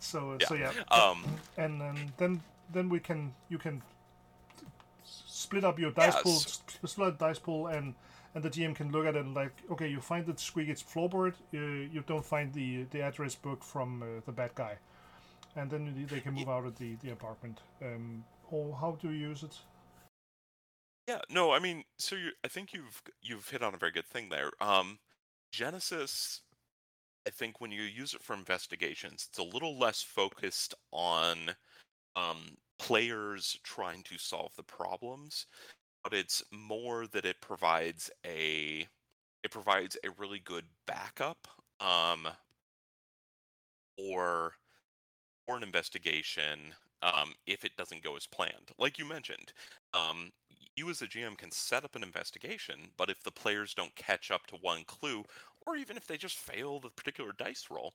So yeah. so yeah. Um, and then then then we can you can split up your dice pool, split dice pool, and and the GM can look at it and like, okay, you find the squeaky floorboard, uh, you don't find the the address book from uh, the bad guy, and then they can move out of the the apartment. Um, or how do you use it? Yeah, no, I mean, so you, I think you've you've hit on a very good thing there. Um, Genesys, I think when you use it for investigations, it's a little less focused on um, players trying to solve the problems, but it's more that it provides a it provides a really good backup um, or or an investigation um, if it doesn't go as planned. Like you mentioned, um, you as a GM can set up an investigation, but if the players don't catch up to one clue, or even if they just fail the particular dice roll,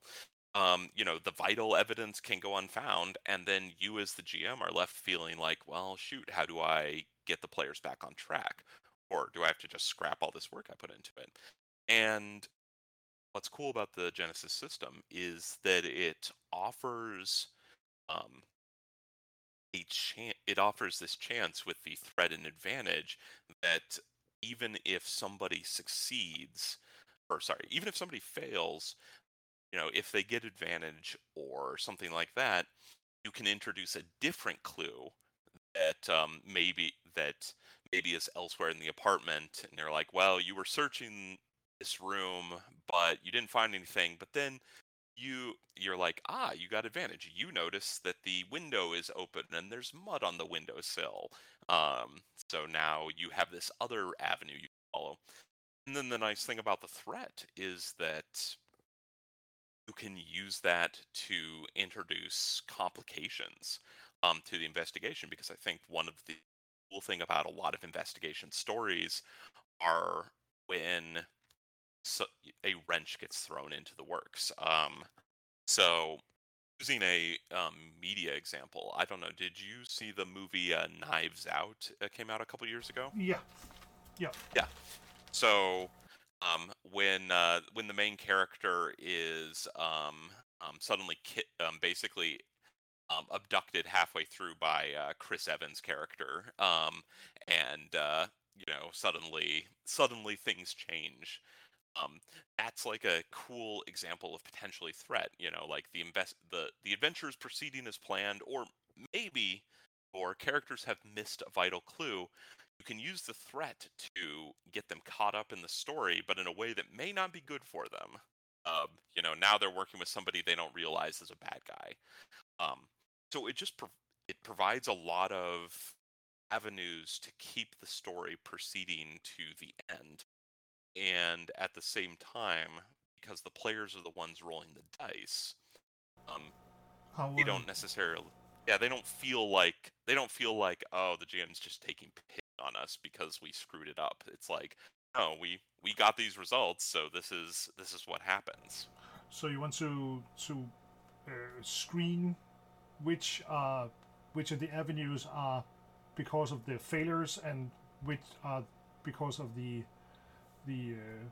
um, you know, the vital evidence can go unfound, and then you as the GM are left feeling like, well, shoot, how do I get the players back on track? Or do I have to just scrap all this work I put into it? And what's cool about the Genesys system is that it offers um, a chance. It offers this chance with the threat and advantage that even if somebody succeeds, or sorry, even if somebody fails, you know, if they get advantage or something like that, you can introduce a different clue that um, maybe that maybe is elsewhere in the apartment, and they're like, well, you were searching this room, but you didn't find anything, but then you you're like ah you got advantage. You notice that the window is open and there's mud on the windowsill. Um, so now you have this other avenue you follow. And then the nice thing about the threat is that you can use that to introduce complications um, to the investigation because I think one of the cool thing about a lot of investigation stories are when so, a wrench gets thrown into the works. Um, so using a um, media example, I don't know. Did you see the movie uh, Knives Out? It came out a couple years ago. Yeah, yeah, yeah. So um, when uh, when the main character is um, um, suddenly ki- um, basically um, abducted halfway through by uh, Chris Evans' character, um, and uh, you know suddenly suddenly things change. That's like a cool example of potentially threat. You know, like the invest the the adventure is proceeding as planned, or maybe or characters have missed a vital clue you can use the threat to get them caught up in the story, but in a way that may not be good for them. Um, you know, now they're working with somebody they don't realize is a bad guy. Um, so it just pro- it provides a lot of avenues to keep the story proceeding to the end, and at the same time, because the players are the ones rolling the dice, um, How, they don't necessarily yeah they don't feel like they don't feel like oh the GM's just taking on us because we screwed it up. It's like, no, we we got these results, so this is this is what happens. So you want to to uh, screen which uh which of the avenues are because of the failures and which are because of the the uh,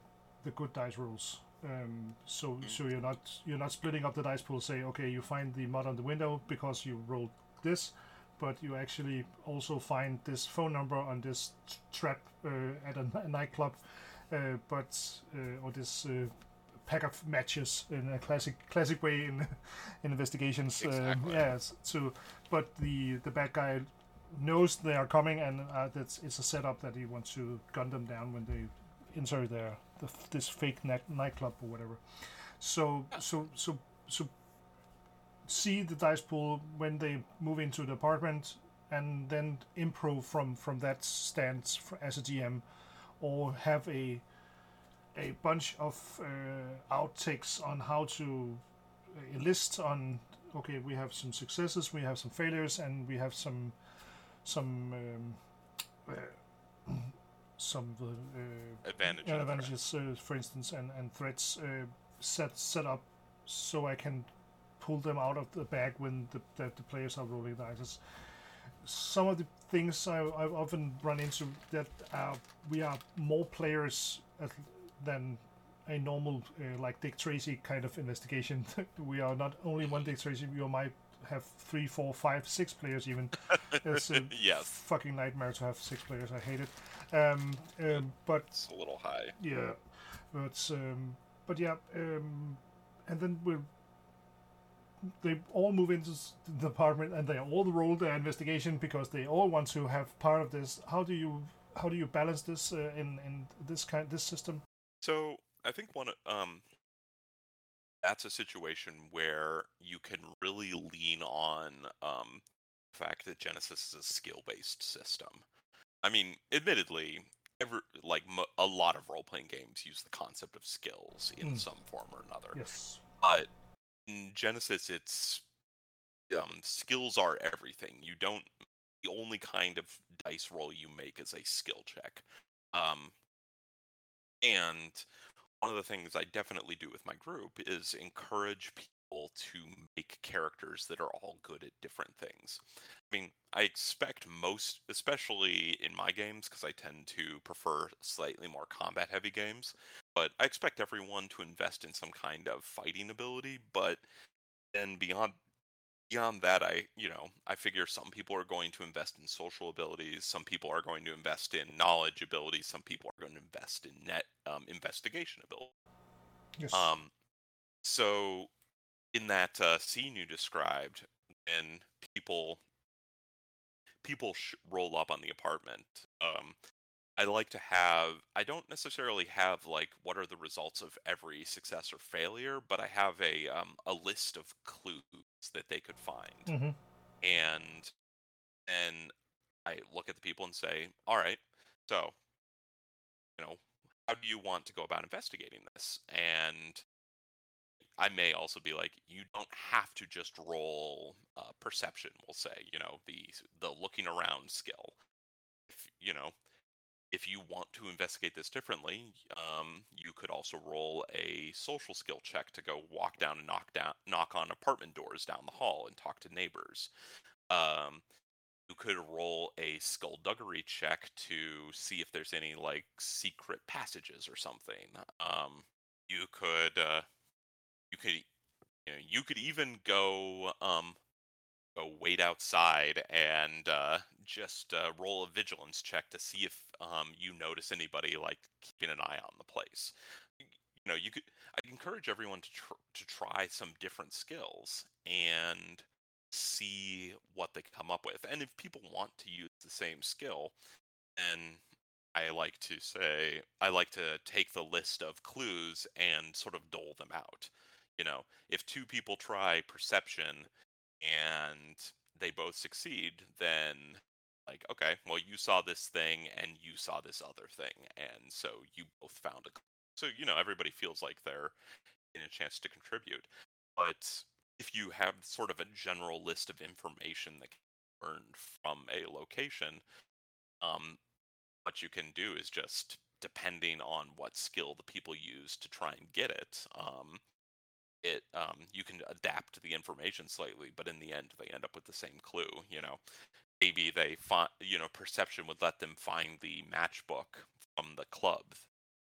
the good dice rolls. Um, so mm. so you're not you're not splitting up the dice pool. Say okay, you find the mud on the window because you rolled this, but you actually also find this phone number on this trap uh, at a, nightclub, uh, but uh, or this pack of matches in a classic classic way in, in investigations. Exactly. yes. So, but the the bad guy knows they are coming, and uh, that's it's a setup that he wants to gun them down when they enter their the, this fake night, nightclub or whatever. So so so so see the dice pool when they move into the apartment and then improve from from that stance as a GM, or have a a bunch of uh, outtakes on how to a list on okay we have some successes we have some failures and we have some some um, uh, some uh, advantages, advantages uh, for instance and and threats uh, set set up so I can pull them out of the bag when the, the, the players are rolling dice. Some of the things I, I've often run into that uh, we are more players than a normal uh, like Dick Tracy kind of investigation. we are not only one Dick Tracy. We might have three, four, five, six players even. it's a yes. fucking nightmare to have six players. I hate it. Um, um, but it's a little high. Yeah, but um, but yeah, um, and then we're they all move into the department and they all roll their investigation because they all want to have part of this. How do you how do you balance this uh, in in this kind this system? So I think one um that's a situation where you can really lean on um fact that Genesys is a skill-based system. I mean, admittedly, every like mo- a lot of role-playing games use the concept of skills in Mm. some form or another. Yes. But in Genesys, it's um, skills are everything. You don't. The only kind of dice roll you make is a skill check. Um, and one of the things I definitely do with my group is encourage people to make characters that are all good at different things. I mean, I expect most, especially in my games, because I tend to prefer slightly more combat heavy games, but I expect everyone to invest in some kind of fighting ability. But then beyond beyond that i you know i figure some people are going to invest in social abilities some people are going to invest in knowledge abilities some people are going to invest in net um, investigation ability Yes. um so in that uh, scene you described when people people sh- roll up on the apartment um i like to have i don't necessarily have like what are the results of every success or failure but i have a um, a list of clues that they could find hmm and then I look at the people and say, "All right, so you know, how do you want to go about investigating this?" And I may also be like, "You don't have to just roll uh, perception." We'll say, you know, the the looking around skill. If, you know, if you want to investigate this differently, um, you could also roll a social skill check to go walk down and knock down, knock on apartment doors down the hall and talk to neighbors. Um, you could roll a skullduggery check to see if there's any like secret passages or something. Um, you could, uh, you could, you know, you could even go, um, go wait outside and uh, just uh, roll a vigilance check to see if um, you notice anybody like keeping an eye on the place. You know, you could. I encourage everyone to tr- to try some different skills and see what they come up with. And if people want to use the same skill, then I like to say I like to take the list of clues and sort of dole them out. You know, if two people try perception and they both succeed, then like okay, well you saw this thing and you saw this other thing, and so you both found a. So you know everybody feels like they're in a chance to contribute, but if you have sort of a general list of information that can be earned from a location, um, what you can do is just depending on what skill the people use to try and get it um, it um, you can adapt the information slightly but in the end they end up with the same clue you know maybe they find you know perception would let them find the matchbook from the club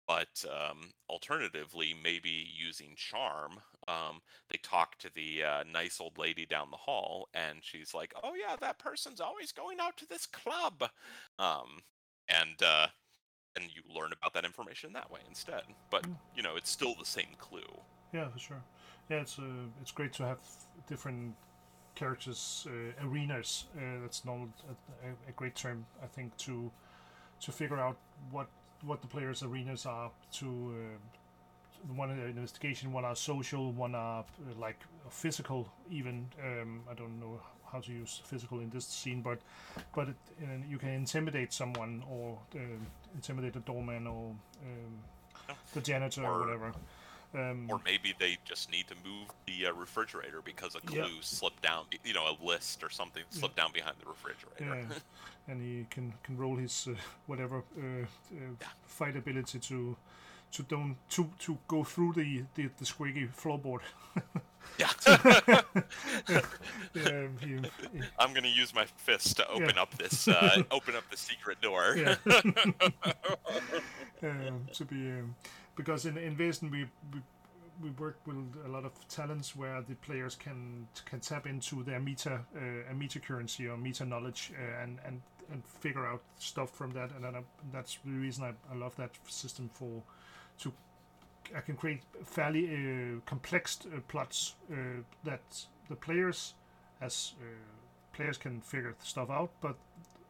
but um, alternatively maybe using charm um, they talk to the uh, nice old lady down the hall and she's like oh yeah that person's always going out to this club um, and uh, and you learn about that information that way instead. But Mm. you know, it's still the same clue. Yeah, for sure. Yeah, it's uh, it's great to have different characters, uh, arenas. Uh, that's not a, a, a great term, I think, to to figure out what what the players' arenas are. To uh, one are investigation, one are social, one are uh, like physical. Even um, I don't know how to use physical in this scene, but but it, uh, you can intimidate someone or uh, intimidate the doorman or um, the janitor or, Or- whatever. Um, Or maybe they just need to move the uh, refrigerator because a Yeah. clue slipped down, you know, a list or something slipped down behind the refrigerator. Yeah, and he can can roll his uh, whatever uh, uh, fight ability to to don't to to go through the the, the squeaky floorboard. yeah. um, he, he- I'm gonna use my fist to open up this, uh, open up the secret door. yeah. um, to be um, because in in Vaesen we, we we work with a lot of talents where the players can can tap into their meta uh, a meta currency or meta knowledge uh, and and and figure out stuff from that. And I, that's the reason I, I love that system for to I can create fairly uh, complex uh, plots uh, that the players as uh, players can figure stuff out but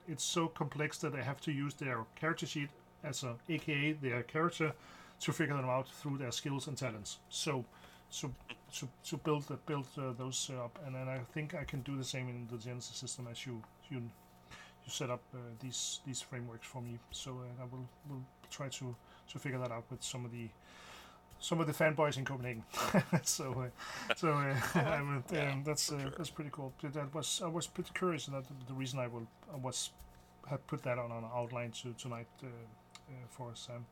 it's so complex that they have to use their character sheet as a aka their character to figure them out through their skills and talents. So, so to, to build the, build uh, those up, and then I think I can do the same in the Genesys system as you you you set up uh, these these frameworks for me. So uh, I will will try to to figure that out with some of the some of the fanboys in Copenhagen. so, uh, so uh, I would, yeah, um, that's uh, sure. that's pretty cool. That was I was pretty curious, and that the reason I will I was had put that on an outline to tonight uh, uh, for us. Um,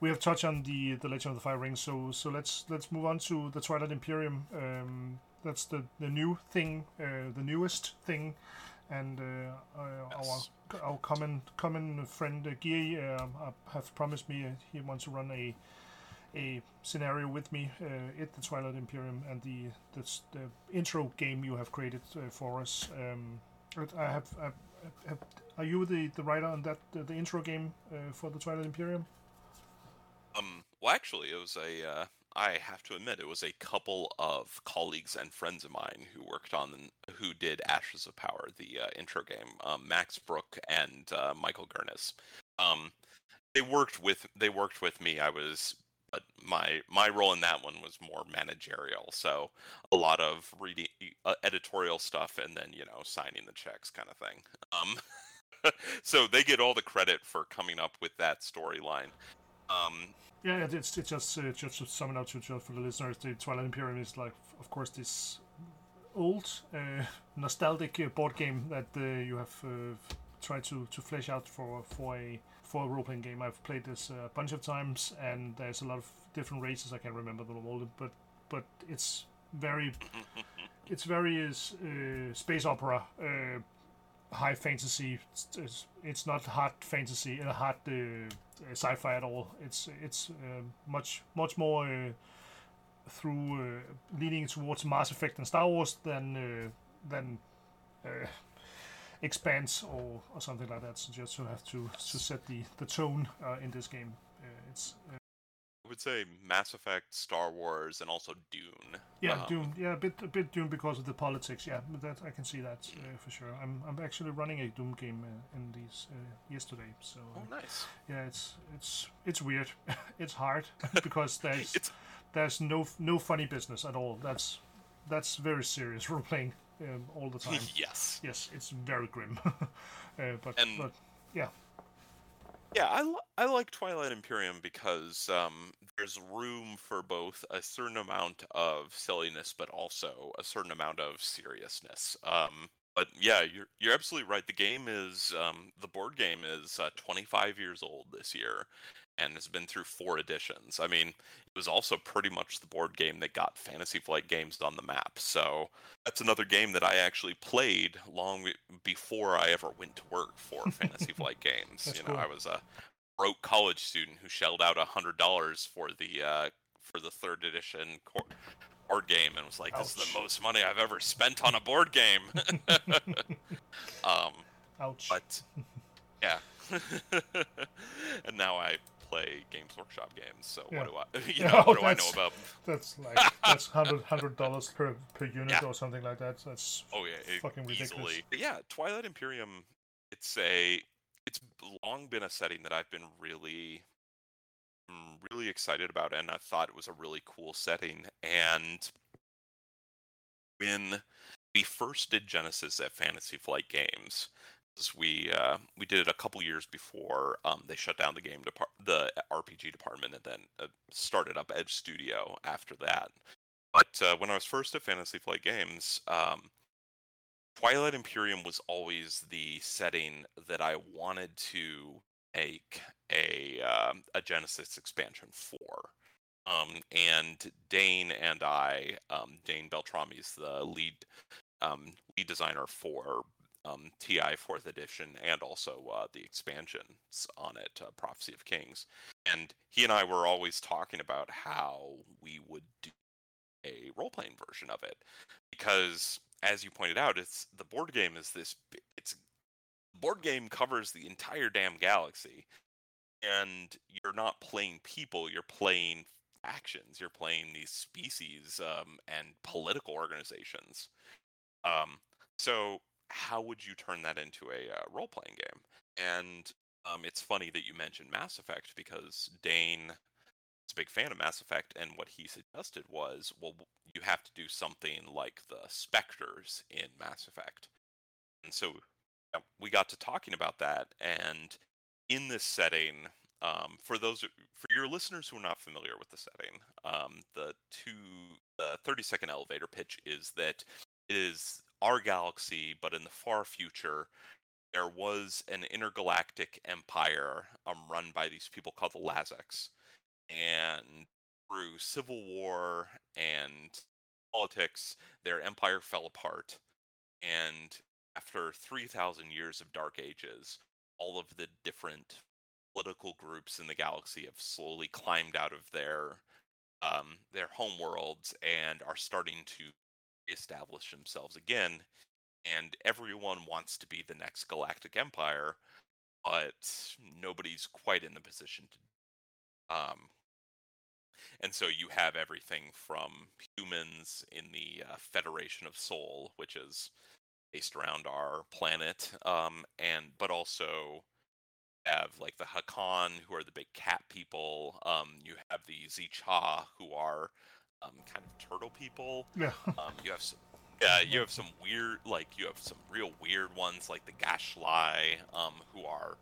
we have touched on the the Legend of the Five Rings, so so let's let's move on to the Twilight Imperium. Um, that's the the new thing, uh, the newest thing, and uh, yes. our our common common friend uh, Giri uh, have promised me uh, he wants to run a a scenario with me uh, at the Twilight Imperium and the the, the intro game you have created uh, for us. Um, I have, I have, are you the, the writer on that the, the intro game uh, for the Twilight Imperium? Um, well, actually, it was a. Uh, I have to admit, it was a couple of colleagues and friends of mine who worked on, who did Ashes of Power, the uh, intro game. Um, Max Brooke and uh, Michael Gernes. Um, they worked with they worked with me. I was, but my my role in that one was more managerial. So a lot of reading uh, editorial stuff, and then you know signing the checks, kind of thing. Um, so they get all the credit for coming up with that storyline. Um, yeah, it's, it's just uh, just to sum it up to, for the listeners, the Twilight Imperium is like, of course, this old uh, nostalgic uh, board game that uh, you have uh, tried to, to flesh out for for a for a role playing game. I've played this a bunch of times, and there's a lot of different races. I can't remember them all, but but it's very it's very uh, space opera high fantasy. It's, it's not hard fantasy, uh, hard uh, sci-fi at all. It's it's uh, much much more uh, through uh, leaning towards Mass Effect and Star Wars than uh, than Expanse or, or something like that. So just to have to to set the the tone in this game. it's would say Mass Effect, Star Wars, and also Dune. Yeah, um, Dune. Yeah, a bit a bit Dune because of the politics. Yeah, but that I can see that uh, for sure. I'm I'm actually running a Dune game uh, in these uh, yesterday. So. oh, nice. Yeah, it's it's it's weird. it's hard because there's there's no no funny business at all. That's that's very serious role playing um, all the time. yes. Yes, it's very grim. Uh, but and... but yeah. Yeah, I, I like Twilight Imperium because um, there's room for both a certain amount of silliness, but also a certain amount of seriousness. Um, but yeah, you're you're absolutely right. The game is um, the board game is uh, 25 years old this year, and has been through four editions. I mean, it was also pretty much the board game that got Fantasy Flight Games on the map. So that's another game that I actually played long before I ever went to work for Fantasy Flight Games. That's you know, cool. I was a broke college student who shelled out a hundred dollars for the uh, for the third edition board game and was like, "This Ouch. is the most money I've ever spent on a board game." um, Ouch. But yeah, and now I play Games Workshop games. So yeah. what do I, you know, what do I know about? That's like that's hundred hundred dollars per per unit yeah. or something like that. That's oh yeah, fucking ridiculous. Easily. Yeah, Twilight Imperium. It's a it's long been a setting that I've been really mm, really excited about, and I thought it was a really cool setting. And when we first did Genesys at Fantasy Flight Games, we uh, we did it a couple years before um, they shut down the game depart- the RPG department and then uh, started up Edge Studio after that. But uh, when I was first at Fantasy Flight Games, um, Twilight Imperium was always the setting that I wanted to make a uh, a Genesys expansion for. Um, and Dane and I, um, Dane Beltrami is the lead um, lead designer for um, TI Fourth Edition and also uh, the expansions on it, uh, Prophecy of Kings. And he and I were always talking about how we would do a role playing version of it because, as you pointed out, it's the board game is this. It's board game covers the entire damn galaxy, and you're not playing people. You're playing actions. You're playing these species um, and political organizations. Um, so how would you turn that into a uh, role playing game? And um, it's funny that you mentioned Mass Effect because Dane is a big fan of Mass Effect, and what he suggested was, well, you have to do something like the Spectres in Mass Effect. And so we got to talking about that, and in this setting, um, for those for your listeners who are not familiar with the setting, um, the two the thirty second elevator pitch is that it is our galaxy, but in the far future, there was an intergalactic empire um, run by these people called the Lazax, and through civil war and politics, their empire fell apart, and after 3,000 years of dark ages, all of the different political groups in the galaxy have slowly climbed out of their um, their home worlds and are starting to establish themselves again. And everyone wants to be the next galactic empire, but nobody's quite in the position to. Um, and so you have everything from humans in the uh, Federation of Sol, which is based around our planet, um, and but also have like the Hacan, who are the big cat people. Um, you have the Xxcha, who are um, kind of turtle people. Yeah. Um, you have some, yeah, you have some weird, like you have some real weird ones, like the Gashlai, um, who are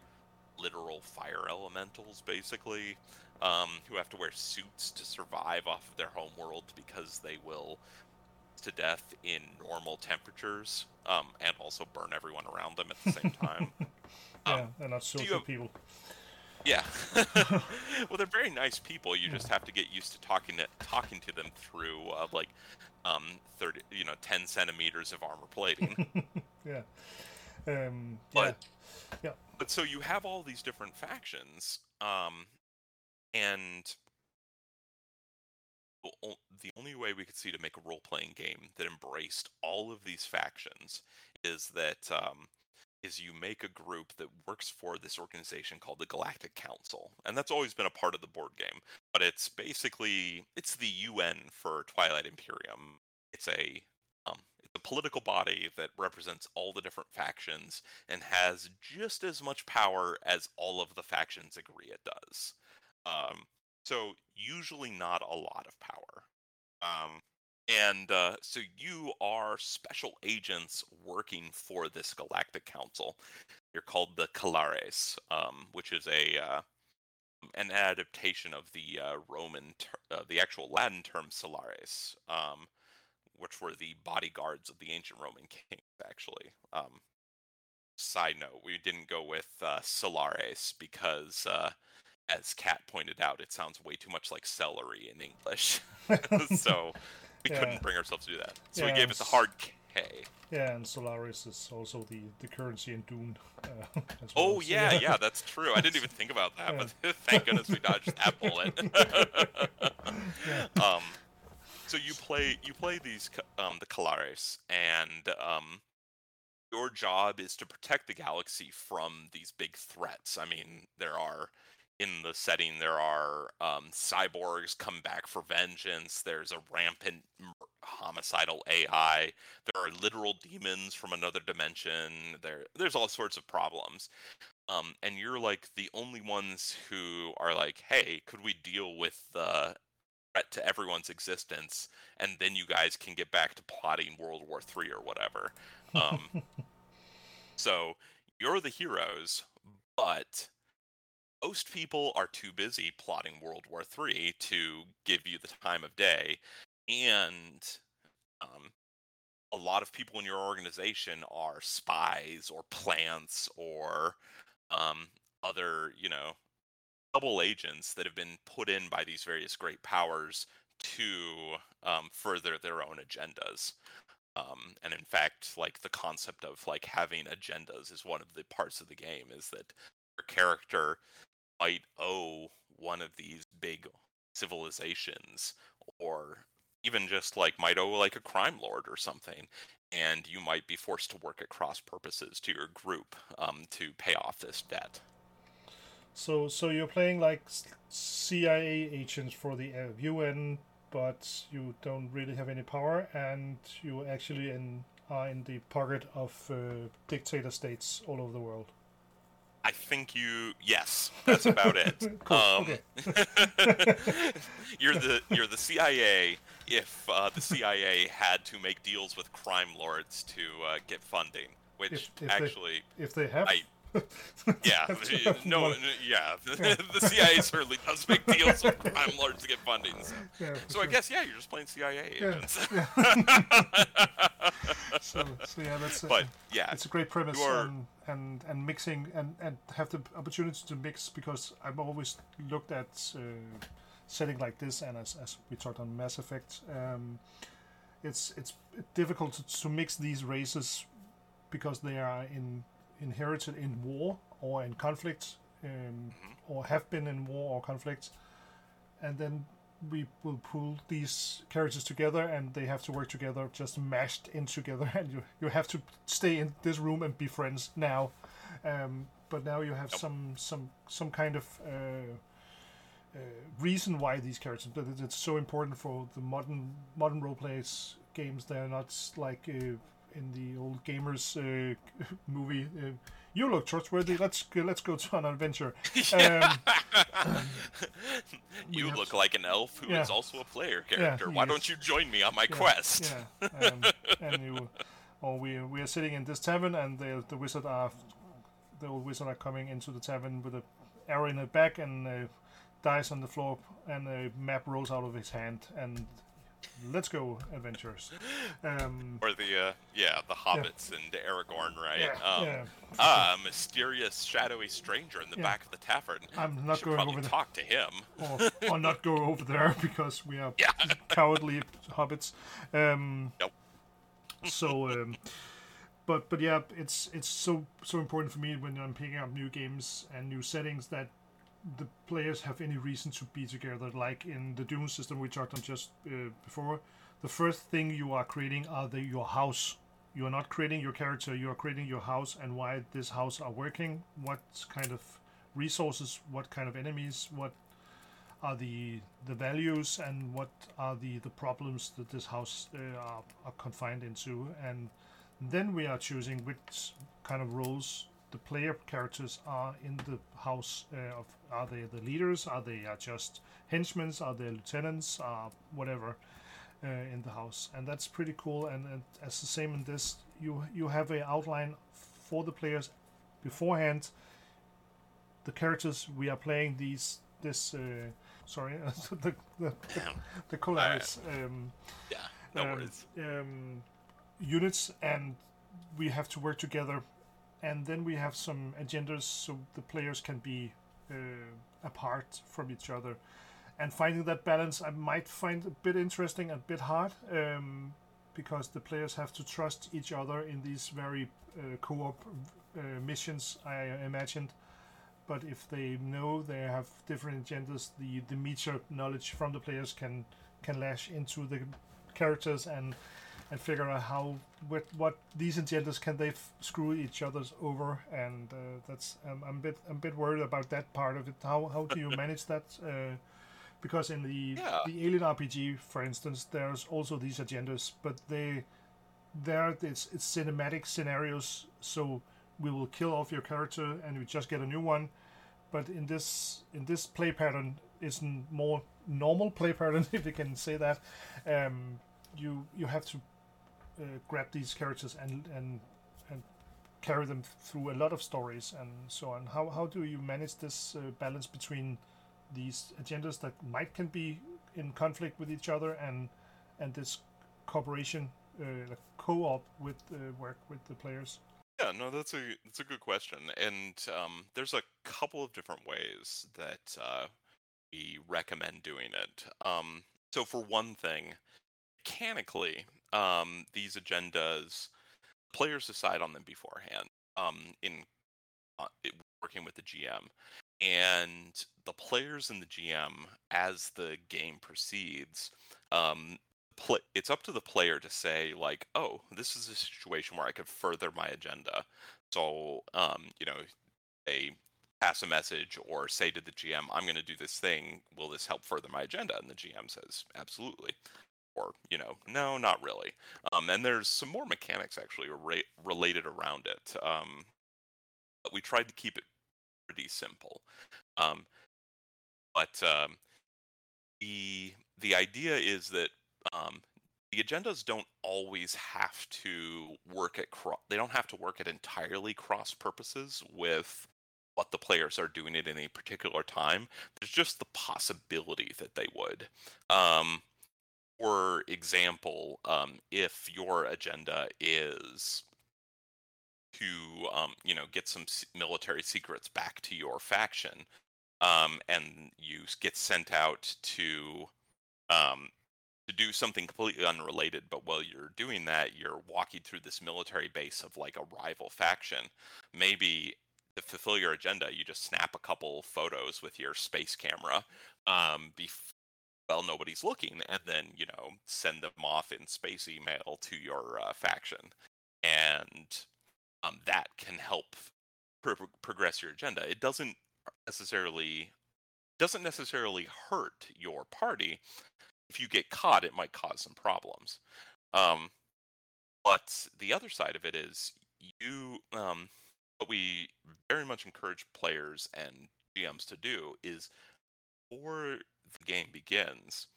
literal fire elementals, basically, um, who have to wear suits to survive off of their home world because they will to death in normal temperatures, um, and also burn everyone around them at the same time. yeah, um, they're not social people. Yeah. well, they're very nice people. You just have to get used to talking to talking to them through uh, like um, thirty, you know, ten centimeters of armor plating. yeah. Um, but, yeah. Yeah. But so you have all these different factions, um, and the only way we could see to make a role playing game that embraced all of these factions is that um, is you make a group that works for this organization called the Galactic Council, and that's always been a part of the board game. But it's basically it's the UN for Twilight Imperium. It's a um, it's a political body that represents all the different factions and has just as much power as all of the factions agree it does. Um, so usually not a lot of power. Um, and uh, so you are special agents working for this galactic council. You're called the Keleres, um, which is a uh, an adaptation of the uh, Roman, ter- uh, the actual Latin term Celeres, um, which were the bodyguards of the ancient Roman kings. Actually, um, side note, we didn't go with uh, Celeres because uh, as Kat pointed out, it sounds way too much like celery in English. so we yeah. couldn't bring ourselves to do that. So yeah, we gave us a hard K. Yeah, and Solaris is also the, the currency in Dune. Uh, well. Oh yeah, yeah, that's true. I didn't even think about that, yeah. but thank goodness we dodged that bullet. um, so you play you play these um, the Keleres, and um, your job is to protect the galaxy from these big threats. I mean, there are in the setting there are um, cyborgs come back for vengeance there's a rampant homicidal ai there are literal demons from another dimension there there's all sorts of problems. Um, and you're like the only ones who are like hey could we deal with the threat to everyone's existence and then you guys can get back to plotting world war three or whatever. Um, so you're the heroes but most people are too busy plotting World War III to give you the time of day, and um, a lot of people in your organization are spies or plants or um, other, you know, double agents that have been put in by these various great powers to um, further their own agendas. Um, and in fact, like the concept of like having agendas is one of the parts of the game is that your character might owe one of these big civilizations or even just like might owe like a crime lord or something and you might be forced to work at cross purposes to your group um, to pay off this debt. So so you're playing like cia agents for the un but you don't really have any power and you actually in are in the pocket of uh, dictator states all over the world I think you. Yes, that's about it. Cool, Um, you're the you're the CIA. If uh, the CIA had to make deals with crime lords to uh, get funding, which If- if they- actually, If they have. I- yeah, have no, yeah, the CIA certainly does make deals with crime lords to get funding. So, Yeah, so I guess yeah, you're just playing CIA Yeah, agents. So, so yeah, that's. Uh, but yeah, it's a great premise are- and, and and mixing and and have the opportunity to mix because I've always looked at uh, setting like this and as, as we talked on Mass Effect, um, it's it's difficult to, to mix these races because they are in inherited in war or in conflict um, or have been in war or conflict, and then we will pull these characters together and they have to work together just mashed in together. And you you have to stay in this room and be friends now. Um, but now you have some some some kind of uh, uh, reason why these characters but it's so important for the modern modern role plays games. They're not like uh, in the old gamers uh, movie uh, you look trustworthy let's go, let's go to an adventure um, you look like an elf who is Yeah. also a player character. Why yes. don't you join me on my Yeah, quest? Yeah, um, and you, or we we are sitting in this tavern, and the the wizard are, the old wizard are coming into the tavern with a arrow in the back and uh, dies on the floor, and a map rolls out of his hand, and let's go adventurers. Um, Or the uh, yeah, the hobbits and Aragorn, right? yeah, um, yeah. Ah, a mysterious, shadowy stranger in the Yeah. back of the tavern. I'm not going over there, talk to him. or, or not go over there because we are Yeah. cowardly hobbits. Um, Yep. so, um, but but yeah, it's it's so so important for me when I'm picking up new games and new settings that the players have any reason to be together. Like in the Dune system we talked on just uh, before, the first thing you are creating are the your house. You are not creating your character. You are creating your house and why this house are working. What kind of resources? What kind of enemies? What are the the values and what are the the problems that this house uh, are, are confined into and then we are choosing which kind of roles the player characters are in the house uh, of are they the leaders? Are they uh, just henchmen? Are they lieutenants? Are whatever uh, in the house. And that's pretty cool. And, and as the same in this you you have a outline for the players beforehand. The characters we are playing these this uh, sorry the the, the, the Keleres um, Yeah, no um, worries. um, units and we have to work together and then we have some agendas so the players can be uh, apart from each other. And finding that balance i might find a bit interesting and a bit hard um, because the players have to trust each other in these very uh, co-op uh, missions i imagined. But if they know they have different agendas the the meta knowledge from the players can can lash into the characters and and figure out how what what these agendas can they f- screw each other's over and uh, that's um, I'm a bit I'm a bit worried about that part of it. How how do you manage that? Uh, because in the Yeah. the alien RPG for instance there's also these agendas but they there it's it's cinematic scenarios so we will kill off your character and we just get a new one. But in this in this play pattern is n- more normal play pattern if you can say that. Um, you you have to grab these characters and and and carry them through a lot of stories and so on. How how do you manage this uh, balance between these agendas that might can be in conflict with each other and and this cooperation uh, like co-op with uh, work with the players? Yeah, no, that's a that's a good question, and um, there's a couple of different ways that uh, we recommend doing it. Um, so for one thing, mechanically, um, these agendas, players decide on them beforehand. Um, in uh, working with the GM, and the players and the GM, as the game proceeds, um, pl- it's up to the player to say like, oh, this is a situation where I could further my agenda. So, um, you know, they pass a message or say to the GM, I'm going to do this thing. Will this help further my agenda? And the GM says, absolutely. You know, no, not really. Um, and there's some more mechanics actually ra- related around it. Um, but we tried to keep it pretty simple. Um, but um, the the idea is that um, the agendas don't always have to work at cross. They don't have to work at entirely cross purposes with what the players are doing at any particular time. There's just the possibility that they would. Um, for example, um, if your agenda is to, um, you know, get some military secrets back to your faction, um, and you get sent out to um, to do something completely unrelated. But while you're doing that, you're walking through this military base of like a rival faction. Maybe to fulfill your agenda, you just snap a couple photos with your space camera um, bef- well nobody's looking and then you know send them off in space email to your uh, faction. And um, that can help pro- progress your agenda. It doesn't necessarily doesn't necessarily hurt your party. If you get caught it might cause some problems. Um, but the other side of it is you um, what we very much encourage players and gms to do is for the game begins,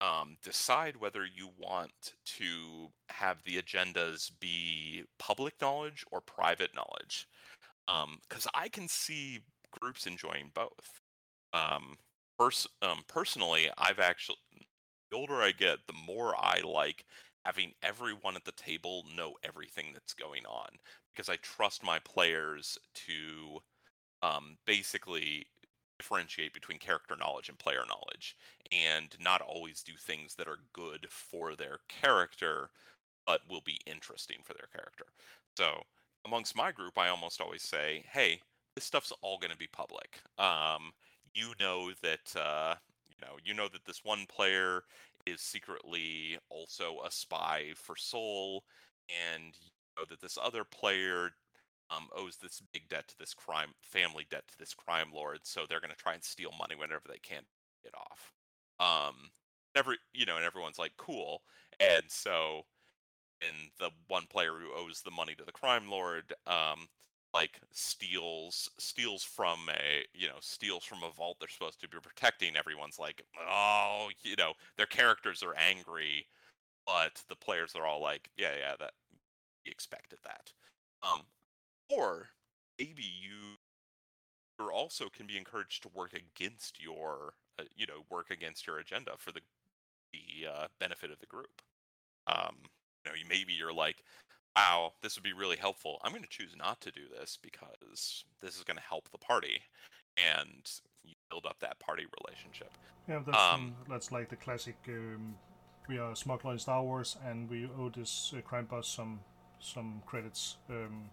um, decide whether you want to have the agendas be public knowledge or private knowledge. Because um, I can see groups enjoying both. Um, pers- um, personally, I've actually, the older I get, the more I like having everyone at the table know everything that's going on because I trust my players to um, basically differentiate between character knowledge and player knowledge and not always do things that are good for their character but will be interesting for their character. So, amongst my group, I almost always say, "Hey, this stuff's all going to be public. Um, you know that uh, you know you know that this one player is secretly also a spy for Sol, and you know that this other player um, owes this big debt to this crime family debt to this crime lord, so they're going to try and steal money whenever they can get off. Um, every you know, and everyone's like, cool. And so, and the one player who owes the money to the crime lord, um, like steals steals from a you know steals from a vault they're supposed to be protecting. Everyone's like, oh, you know, their characters are angry, but the players are all like, yeah, yeah, that we expected that. Um, or maybe you also can be encouraged to work against your uh, you know work against your agenda for the the uh, benefit of the group. Um you know maybe you're like wow this would be really helpful. I'm going to choose not to do this because this is going to help the party and you build up that party relationship. Yeah that's, um, that's like the classic um, we are smuggler in star wars and we owe this uh, crime boss some some credits um,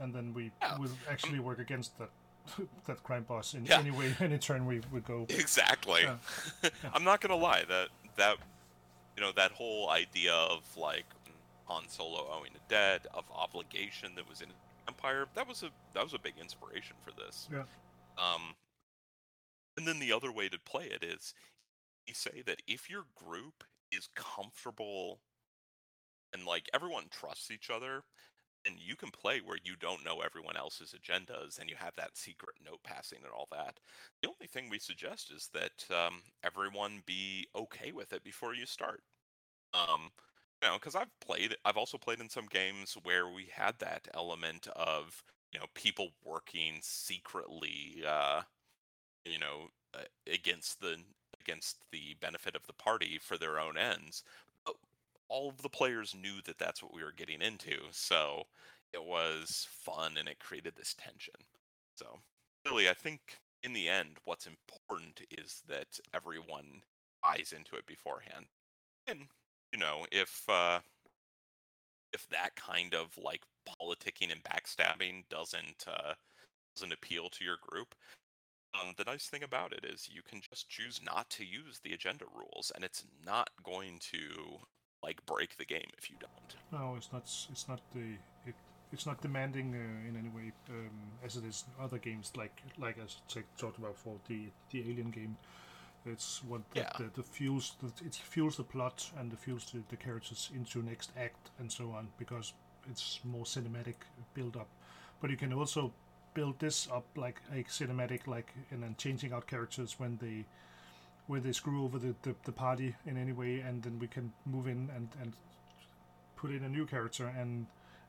and then we yeah. will actually work against that that crime boss in yeah. any way any turn we would go. Exactly. Yeah. I'm not gonna lie that that you know that whole idea of like Han Solo owing a debt of obligation that was in Empire that was a that was a big inspiration for this. Yeah. Um, and then the other way to play it is you say that if your group is comfortable and like everyone trusts each other and you can play where you don't know everyone else's agendas and you have that secret note passing and all that. The only thing we suggest is that um, everyone be okay with it before you start. Um, you know, because I've played, I've also played in some games where we had that element of you know people working secretly, uh, you know, against the against the benefit of the party for their own ends all of the players knew that that's what we were getting into. So it was fun and it created this tension. So really, I think in the end, what's important is that everyone buys into it beforehand. And you know, if uh, if that kind of like politicking and backstabbing doesn't uh, doesn't appeal to your group, um, the nice thing about it is you can just choose not to use the agenda rules, and it's not going to like break the game if you don't. No, it's not. It's not the. It, it's not demanding uh, in any way um, as it is in other games like like as I talked about for the the Alien game. It's what yeah. the, the, fuels the, it fuels the plot and the fuels the, the characters into next act and so on because it's more cinematic build up. But you can also build this up like a cinematic, like and then changing out characters when they where they screw over the, the, the party in any way, and then we can move in and and put in a new character and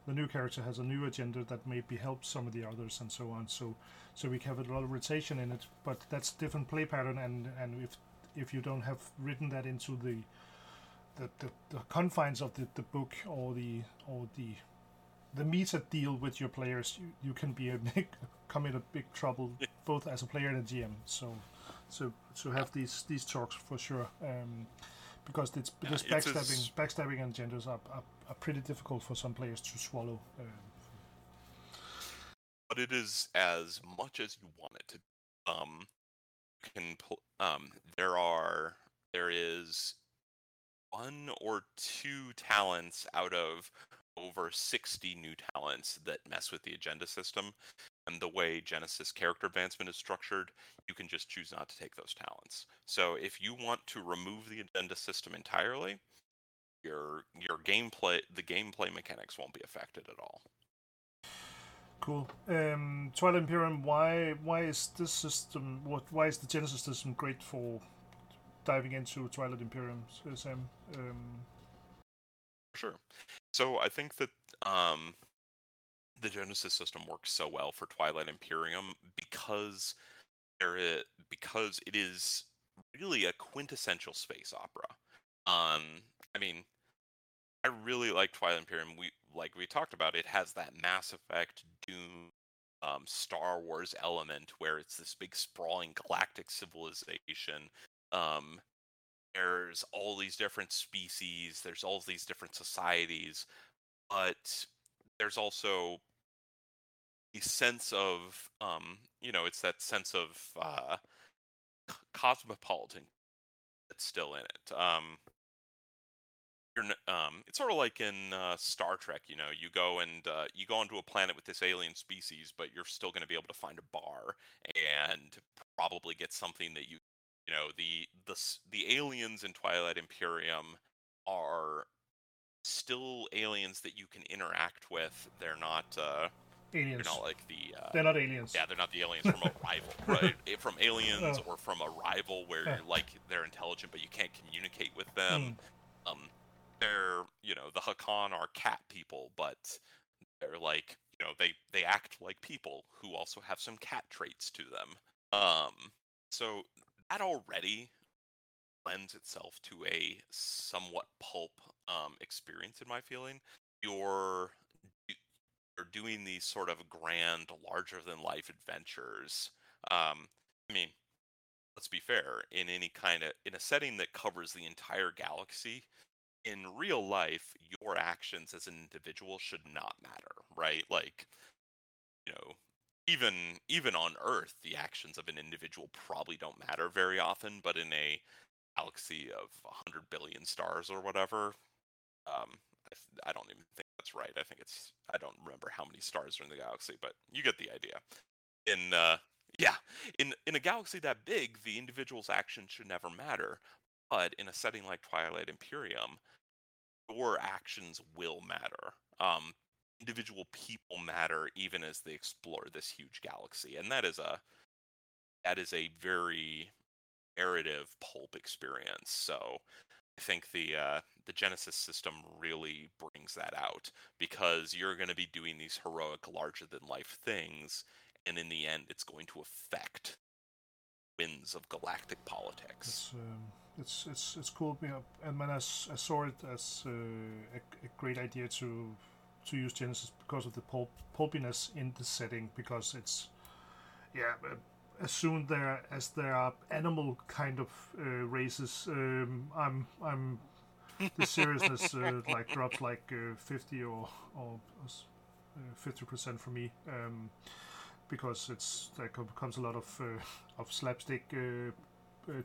the new character has a new agenda that maybe helps some of the others and so on. So so we have a lot of rotation in it, but that's different play pattern and and if if you don't have written that into the the, the, the confines of the, the book or the or the the meta deal with your players, you, you can be a big, come in a big trouble both as a player and a GM. So so to have these these talks for sure. Um, because it's because yeah, backstabbing, backstabbing and genders are, are, are, pretty difficult for some players to swallow. Um, but it is as much as you want it to. Um, can um, there are there is one or two talents out of over 60 new talents that mess with the agenda system and the way Genesys character advancement is structured, you can just choose not to take those talents. So if you want to remove the agenda system entirely, your your gameplay the gameplay mechanics won't be affected at all. Cool. Um, Twilight Imperium. Why why is this system? What why is the Genesys system great for diving into Twilight Imperium, Sam? Um, sure. So I think that um, the Genesys system works so well for Twilight Imperium because there is, because it is really a quintessential space opera. Um, I mean, I really like Twilight Imperium. We like we talked about it has that Mass Effect Doom um, Star Wars element where it's this big sprawling galactic civilization. Um, there's all these different species. There's all these different societies, but there's also sense of um, you know it's that sense of uh, cosmopolitan that's still in it um, um, it's sort of like in uh, Star Trek, you know, you go and uh, you go onto a planet with this alien species, but you're still going to be able to find a bar and probably get something that you, you know, the the the aliens in Twilight Imperium are still aliens that you can interact with. They're not. Uh, aliens. They're not like the. Uh, they're not aliens. Yeah, they're not the aliens from Arrival, right? Eh, from aliens oh. or from Arrival, where you're like they're intelligent but you can't communicate with them. Mm. Um, they're you know the Hacan are cat people, but they're like you know they they act like people who also have some cat traits to them. Um, so that already lends itself to a somewhat pulp um, experience in my feeling. You're are doing these sort of grand, larger than life adventures. Um, I mean, let's be fair, in any kind of in a setting that covers the entire galaxy, in real life, your actions as an individual should not matter, right? Like, you know, even even on Earth, the actions of an individual probably don't matter very often, but in a galaxy of 100 billion stars or whatever, um, I, I don't even think that's right. I think it's I don't remember how many stars are in the galaxy, but you get the idea. In uh, yeah, in in a galaxy that big, the individual's actions should never matter. But in a setting like Twilight Imperium, your actions will matter. Um, individual people matter even as they explore this huge galaxy, and that is a that is a very narrative pulp experience. So I think the uh, the Genesys system really brings that out because you're going to be doing these heroic, larger than life things, and in the end, it's going to affect winds of galactic politics. It's um, it's, it's it's cool, and when I, I saw it as uh, a, a, great idea to to use Genesys because of the pulp, pulpiness in the setting, because it's yeah as soon there as there are animal kind of uh, races, um, I'm I'm the seriousness uh, like drops like uh, fifty or or uh, fifty percent for me um, because it's there comes a lot of uh, of slapstick. Uh,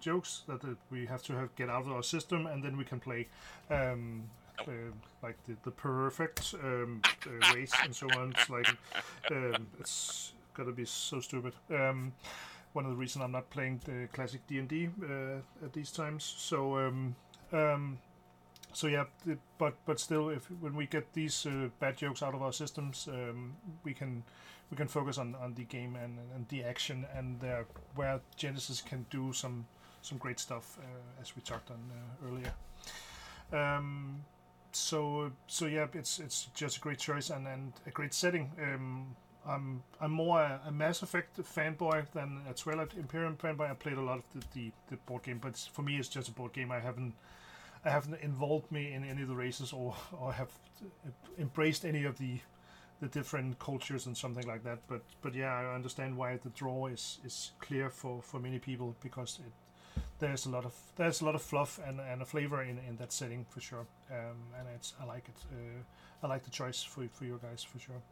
jokes that we have to have get out of our system, and then we can play um, like the, the perfect um, race and so on. It's like um, it's gotta be so stupid. Um, one of the reasons I'm not playing the classic D and D uh, at these times. So um, um, so yeah, but but still, if when we get these uh, bad jokes out of our systems, um, we can we can focus on, on the game and, and the action and uh, where Genesys can do some some great stuff uh, as we talked on uh, earlier. Um, so so yeah, it's it's just a great choice and, and a great setting. Um, I'm I'm more a, a, Mass Effect fanboy than a Twilight Imperium fanboy. I played a lot of the, the, the board game, but for me it's just a board game. I haven't haven't involved me in any of the races or or have embraced any of the the different cultures and something like that. But but yeah, I understand why the draw is is clear for for many people because it there's a lot of there's a lot of fluff and, and a flavor in, in that setting for sure. Um, and it's I like it. Uh, I like the choice for for you guys for sure.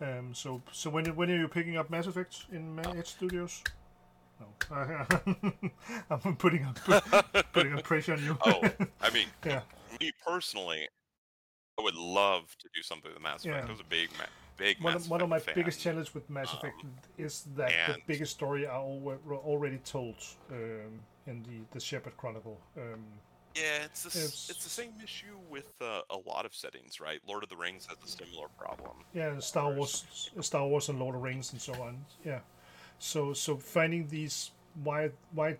Um, so so when when are you picking up Mass Effect in Edge Studios? No, I'm putting up putting a pressure on you. oh, I mean, yeah. Me personally, I would love to do something with Mass Effect. Yeah. I was a big, big. One, Mass one of my fan. biggest challenges with Mass Effect um, is that the biggest story are already told um, in the the Shepard Chronicle. Um, yeah, it's the, it's, it's the same issue with uh, a lot of settings, right? Lord of the Rings has a similar problem. Yeah, Star Wars, Star Wars, and Lord of the Rings, and so on. Yeah, so so finding these why why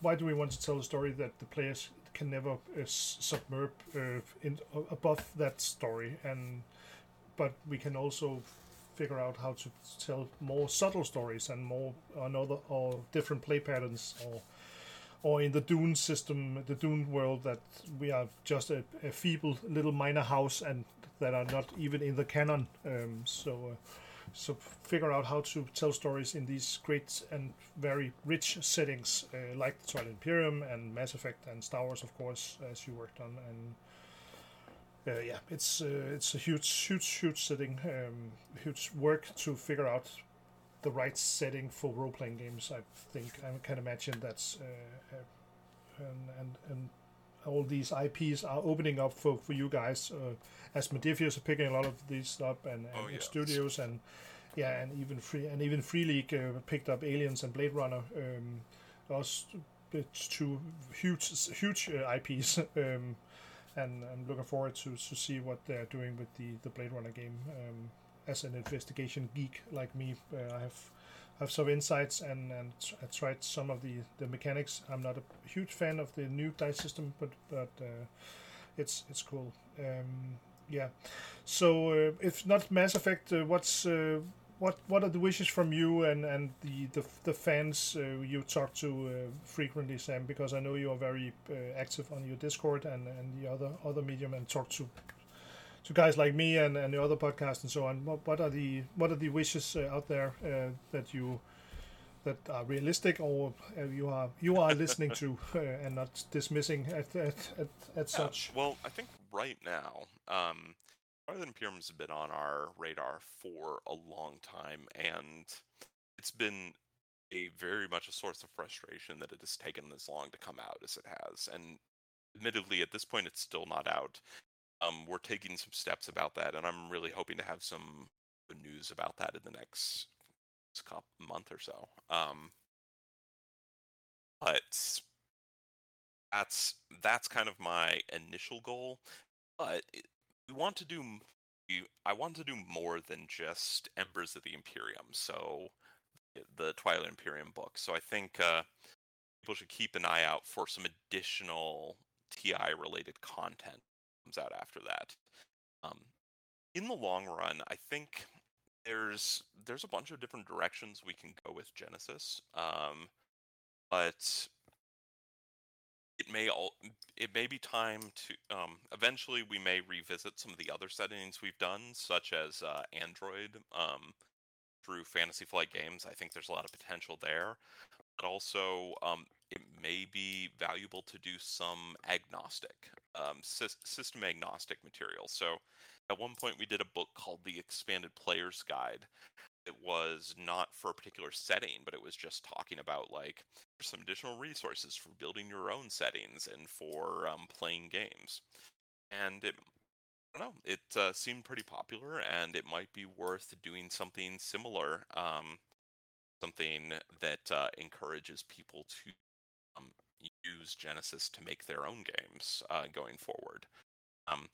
why do we want to tell a story that the players can never uh, submerge uh, in uh, above that story, and but we can also figure out how to tell more subtle stories and more another or different play patterns or or in the Dune system, the Dune world, that we are just a, a feeble little minor house and that are not even in the canon. Um, so, uh, so figure out how to tell stories in these great and very rich settings, uh, like the Twilight Imperium and Mass Effect and Star Wars, of course, as you worked on. And uh, yeah, it's uh, it's a huge, huge, huge setting, um, huge work to figure out the right setting for role playing games. I think I can imagine that's uh, uh, and, and and all these IPs are opening up for, for you guys. Uh, as Modiphius are picking a lot of these up, and, and oh, yes. studios, and yeah, and even free and even Free League uh, picked up Aliens and Blade Runner. Um, those it's two huge huge uh, IPs. um, and I'm looking forward to, to see what they're doing with the, the Blade Runner game. Um, as an investigation geek like me, uh, I have have some insights and and I tried some of the the mechanics. I'm not a huge fan of the new dice system, but but uh, it's it's cool. Um, yeah. So uh, if not Mass Effect, uh, what's uh, what what are the wishes from you and and the the, the fans uh, you talk to uh, frequently, Sam? Because I know you are very active on your Discord and and the other other medium and talk to to guys like me and, and the other podcasts and so on. What, what are the what are the wishes uh, out there uh, that you that are realistic or uh, you are you are listening to uh, and not dismissing at at, at, at yeah, such? Well, I think right now, um, Twilight Imperium has been on our radar for a long time, and it's been a very much a source of frustration that it has taken as long to come out as it has. And admittedly, at this point, it's still not out um, we're taking some steps about that, and I'm really hoping to have some news about that in the next month or so. Um, but that's that's kind of my initial goal. But we want to do. I want to do more than just Embers of the Imperium. So the Twilight Imperium book. So I think uh, people should keep an eye out for some additional TI related content comes out after that. Um, in the long run, I think there's there's a bunch of different directions we can go with Genesys, um, but it may all it may be time to um, eventually we may revisit some of the other settings we've done, such as uh, Android um, through Fantasy Flight Games. I think there's a lot of potential there, but also um, it may be valuable to do some agnostic, um, sy- system agnostic material. So at one point we did a book called The Expanded Player's Guide. It was not for a particular setting, but it was just talking about like some additional resources for building your own settings and for um, playing games. And it, I don't know, it uh, seemed pretty popular, and it might be worth doing something similar. Um, something that uh, encourages people to um, use Genesys to make their own games uh, going forward. Um,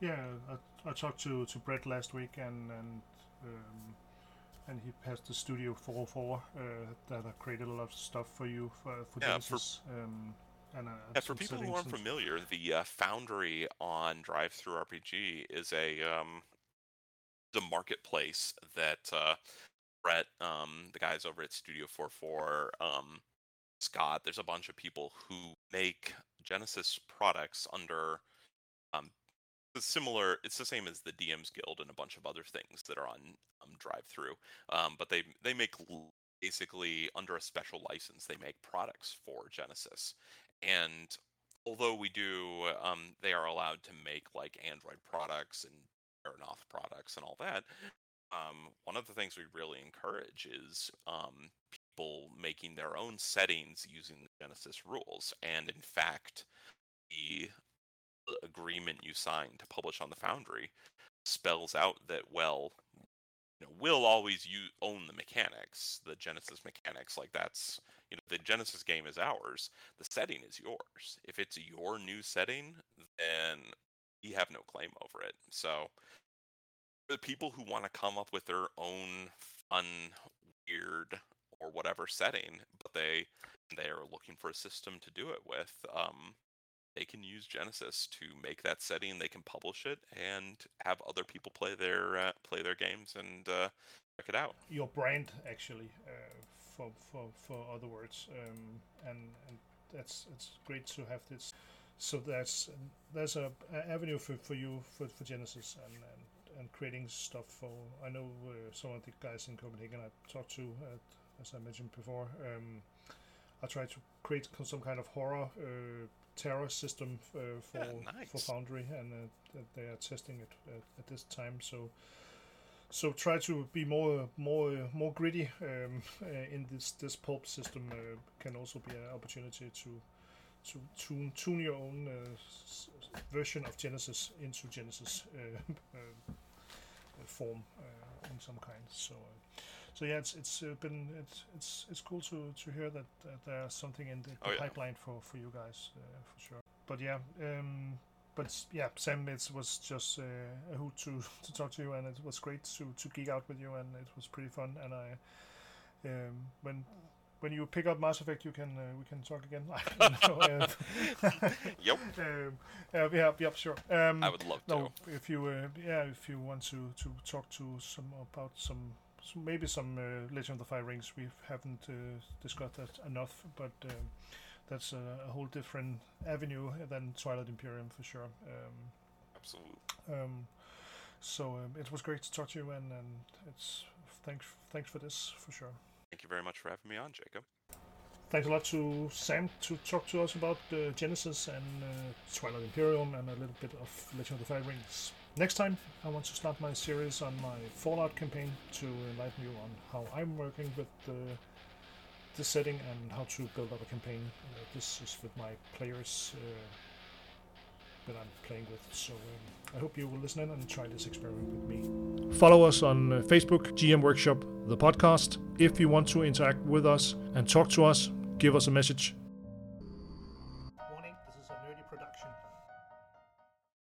yeah, I, I, talked to, to Brett last week, and and um, and he has the Studio 404 uh, that I created a lot of stuff for you for, for yeah, Genesys. For, um, and, uh, yeah, for people who aren't familiar, the uh, Foundry on DriveThruRPG is a um, the marketplace that uh, Brett, um, the guys over at Studio 404, um, Scott, there's a bunch of people who make Genesys products under um, similar. It's the same as the DMs Guild and a bunch of other things that are on um, Through. um, but they they make basically under a special license. They make products for Genesys, and although we do, um, they are allowed to make like Android products and Aeronaut products and all that. Um, one of the things we really encourage is um, people making their own settings using the Genesys rules. And in fact, the agreement you sign to publish on the Foundry spells out that, well, you know, we'll always use, own the mechanics, the Genesys mechanics. Like that's, you know, the Genesys game is ours. The setting is yours. If it's your new setting, then we have no claim over it. So the people who want to come up with their own fun, weird, or whatever setting, but they they are looking for a system to do it with. Um, they can use Genesys to make that setting. They can publish it and have other people play their uh, play their games and uh, check it out. Your brand, actually, uh, for for for other words, um, and and that's it's great to have this. So that's there's a, avenue for, for you for, for Genesys and, and and creating stuff for. I know uh, some of the guys in Copenhagen I talked to, at, as I mentioned before. Um, I tried to create some kind of horror uh, terror system uh, for yeah, nice. for Foundry, and uh, they are testing it at, at, this time. So, so try to be more more more gritty um, uh, in this this pulp system uh, can also be an opportunity to to tune tune your own uh, version of Genesys into Genesys form uh, in some kind. So, uh, so yeah, it's it's uh, been it's it's it's cool to to hear that, that there's something in the, the oh, yeah. pipeline for for you guys for sure. But yeah. Um, but yeah, Sam, it was just uh, a hoot to, to talk to you, and it was great to, to geek out with you, and it was pretty fun. And I, um, when when you pick up Mass Effect, you can uh, we can talk again. yep. Um, uh, yeah, yep, sure. Um, I would love to. No, if you uh, yeah, if you want to to talk to some about some, maybe some uh, Legend of the Five Rings, we haven't uh, discussed that enough, but um, that's a, a, whole different avenue than Twilight Imperium for sure. Um, Absolutely. Um, so um, it was great to talk to you, and, and it's thanks thanks for this for sure. Thank you very much for having me on, Jacob. Thanks a lot to Sam to talk to us about uh, Genesys and uh, Twilight Imperium and a little bit of Legend of the Five Rings. Next time, I want to start my series on my Fallout campaign to enlighten you on how I'm working with the, the setting and how to build up a campaign. Uh, this is with my players uh, that I'm playing with. So um, I hope you will listen in and try this experiment with me. Follow us on uh, Facebook, GM Workshop, the podcast. If you want to interact with us and talk to us, give us a message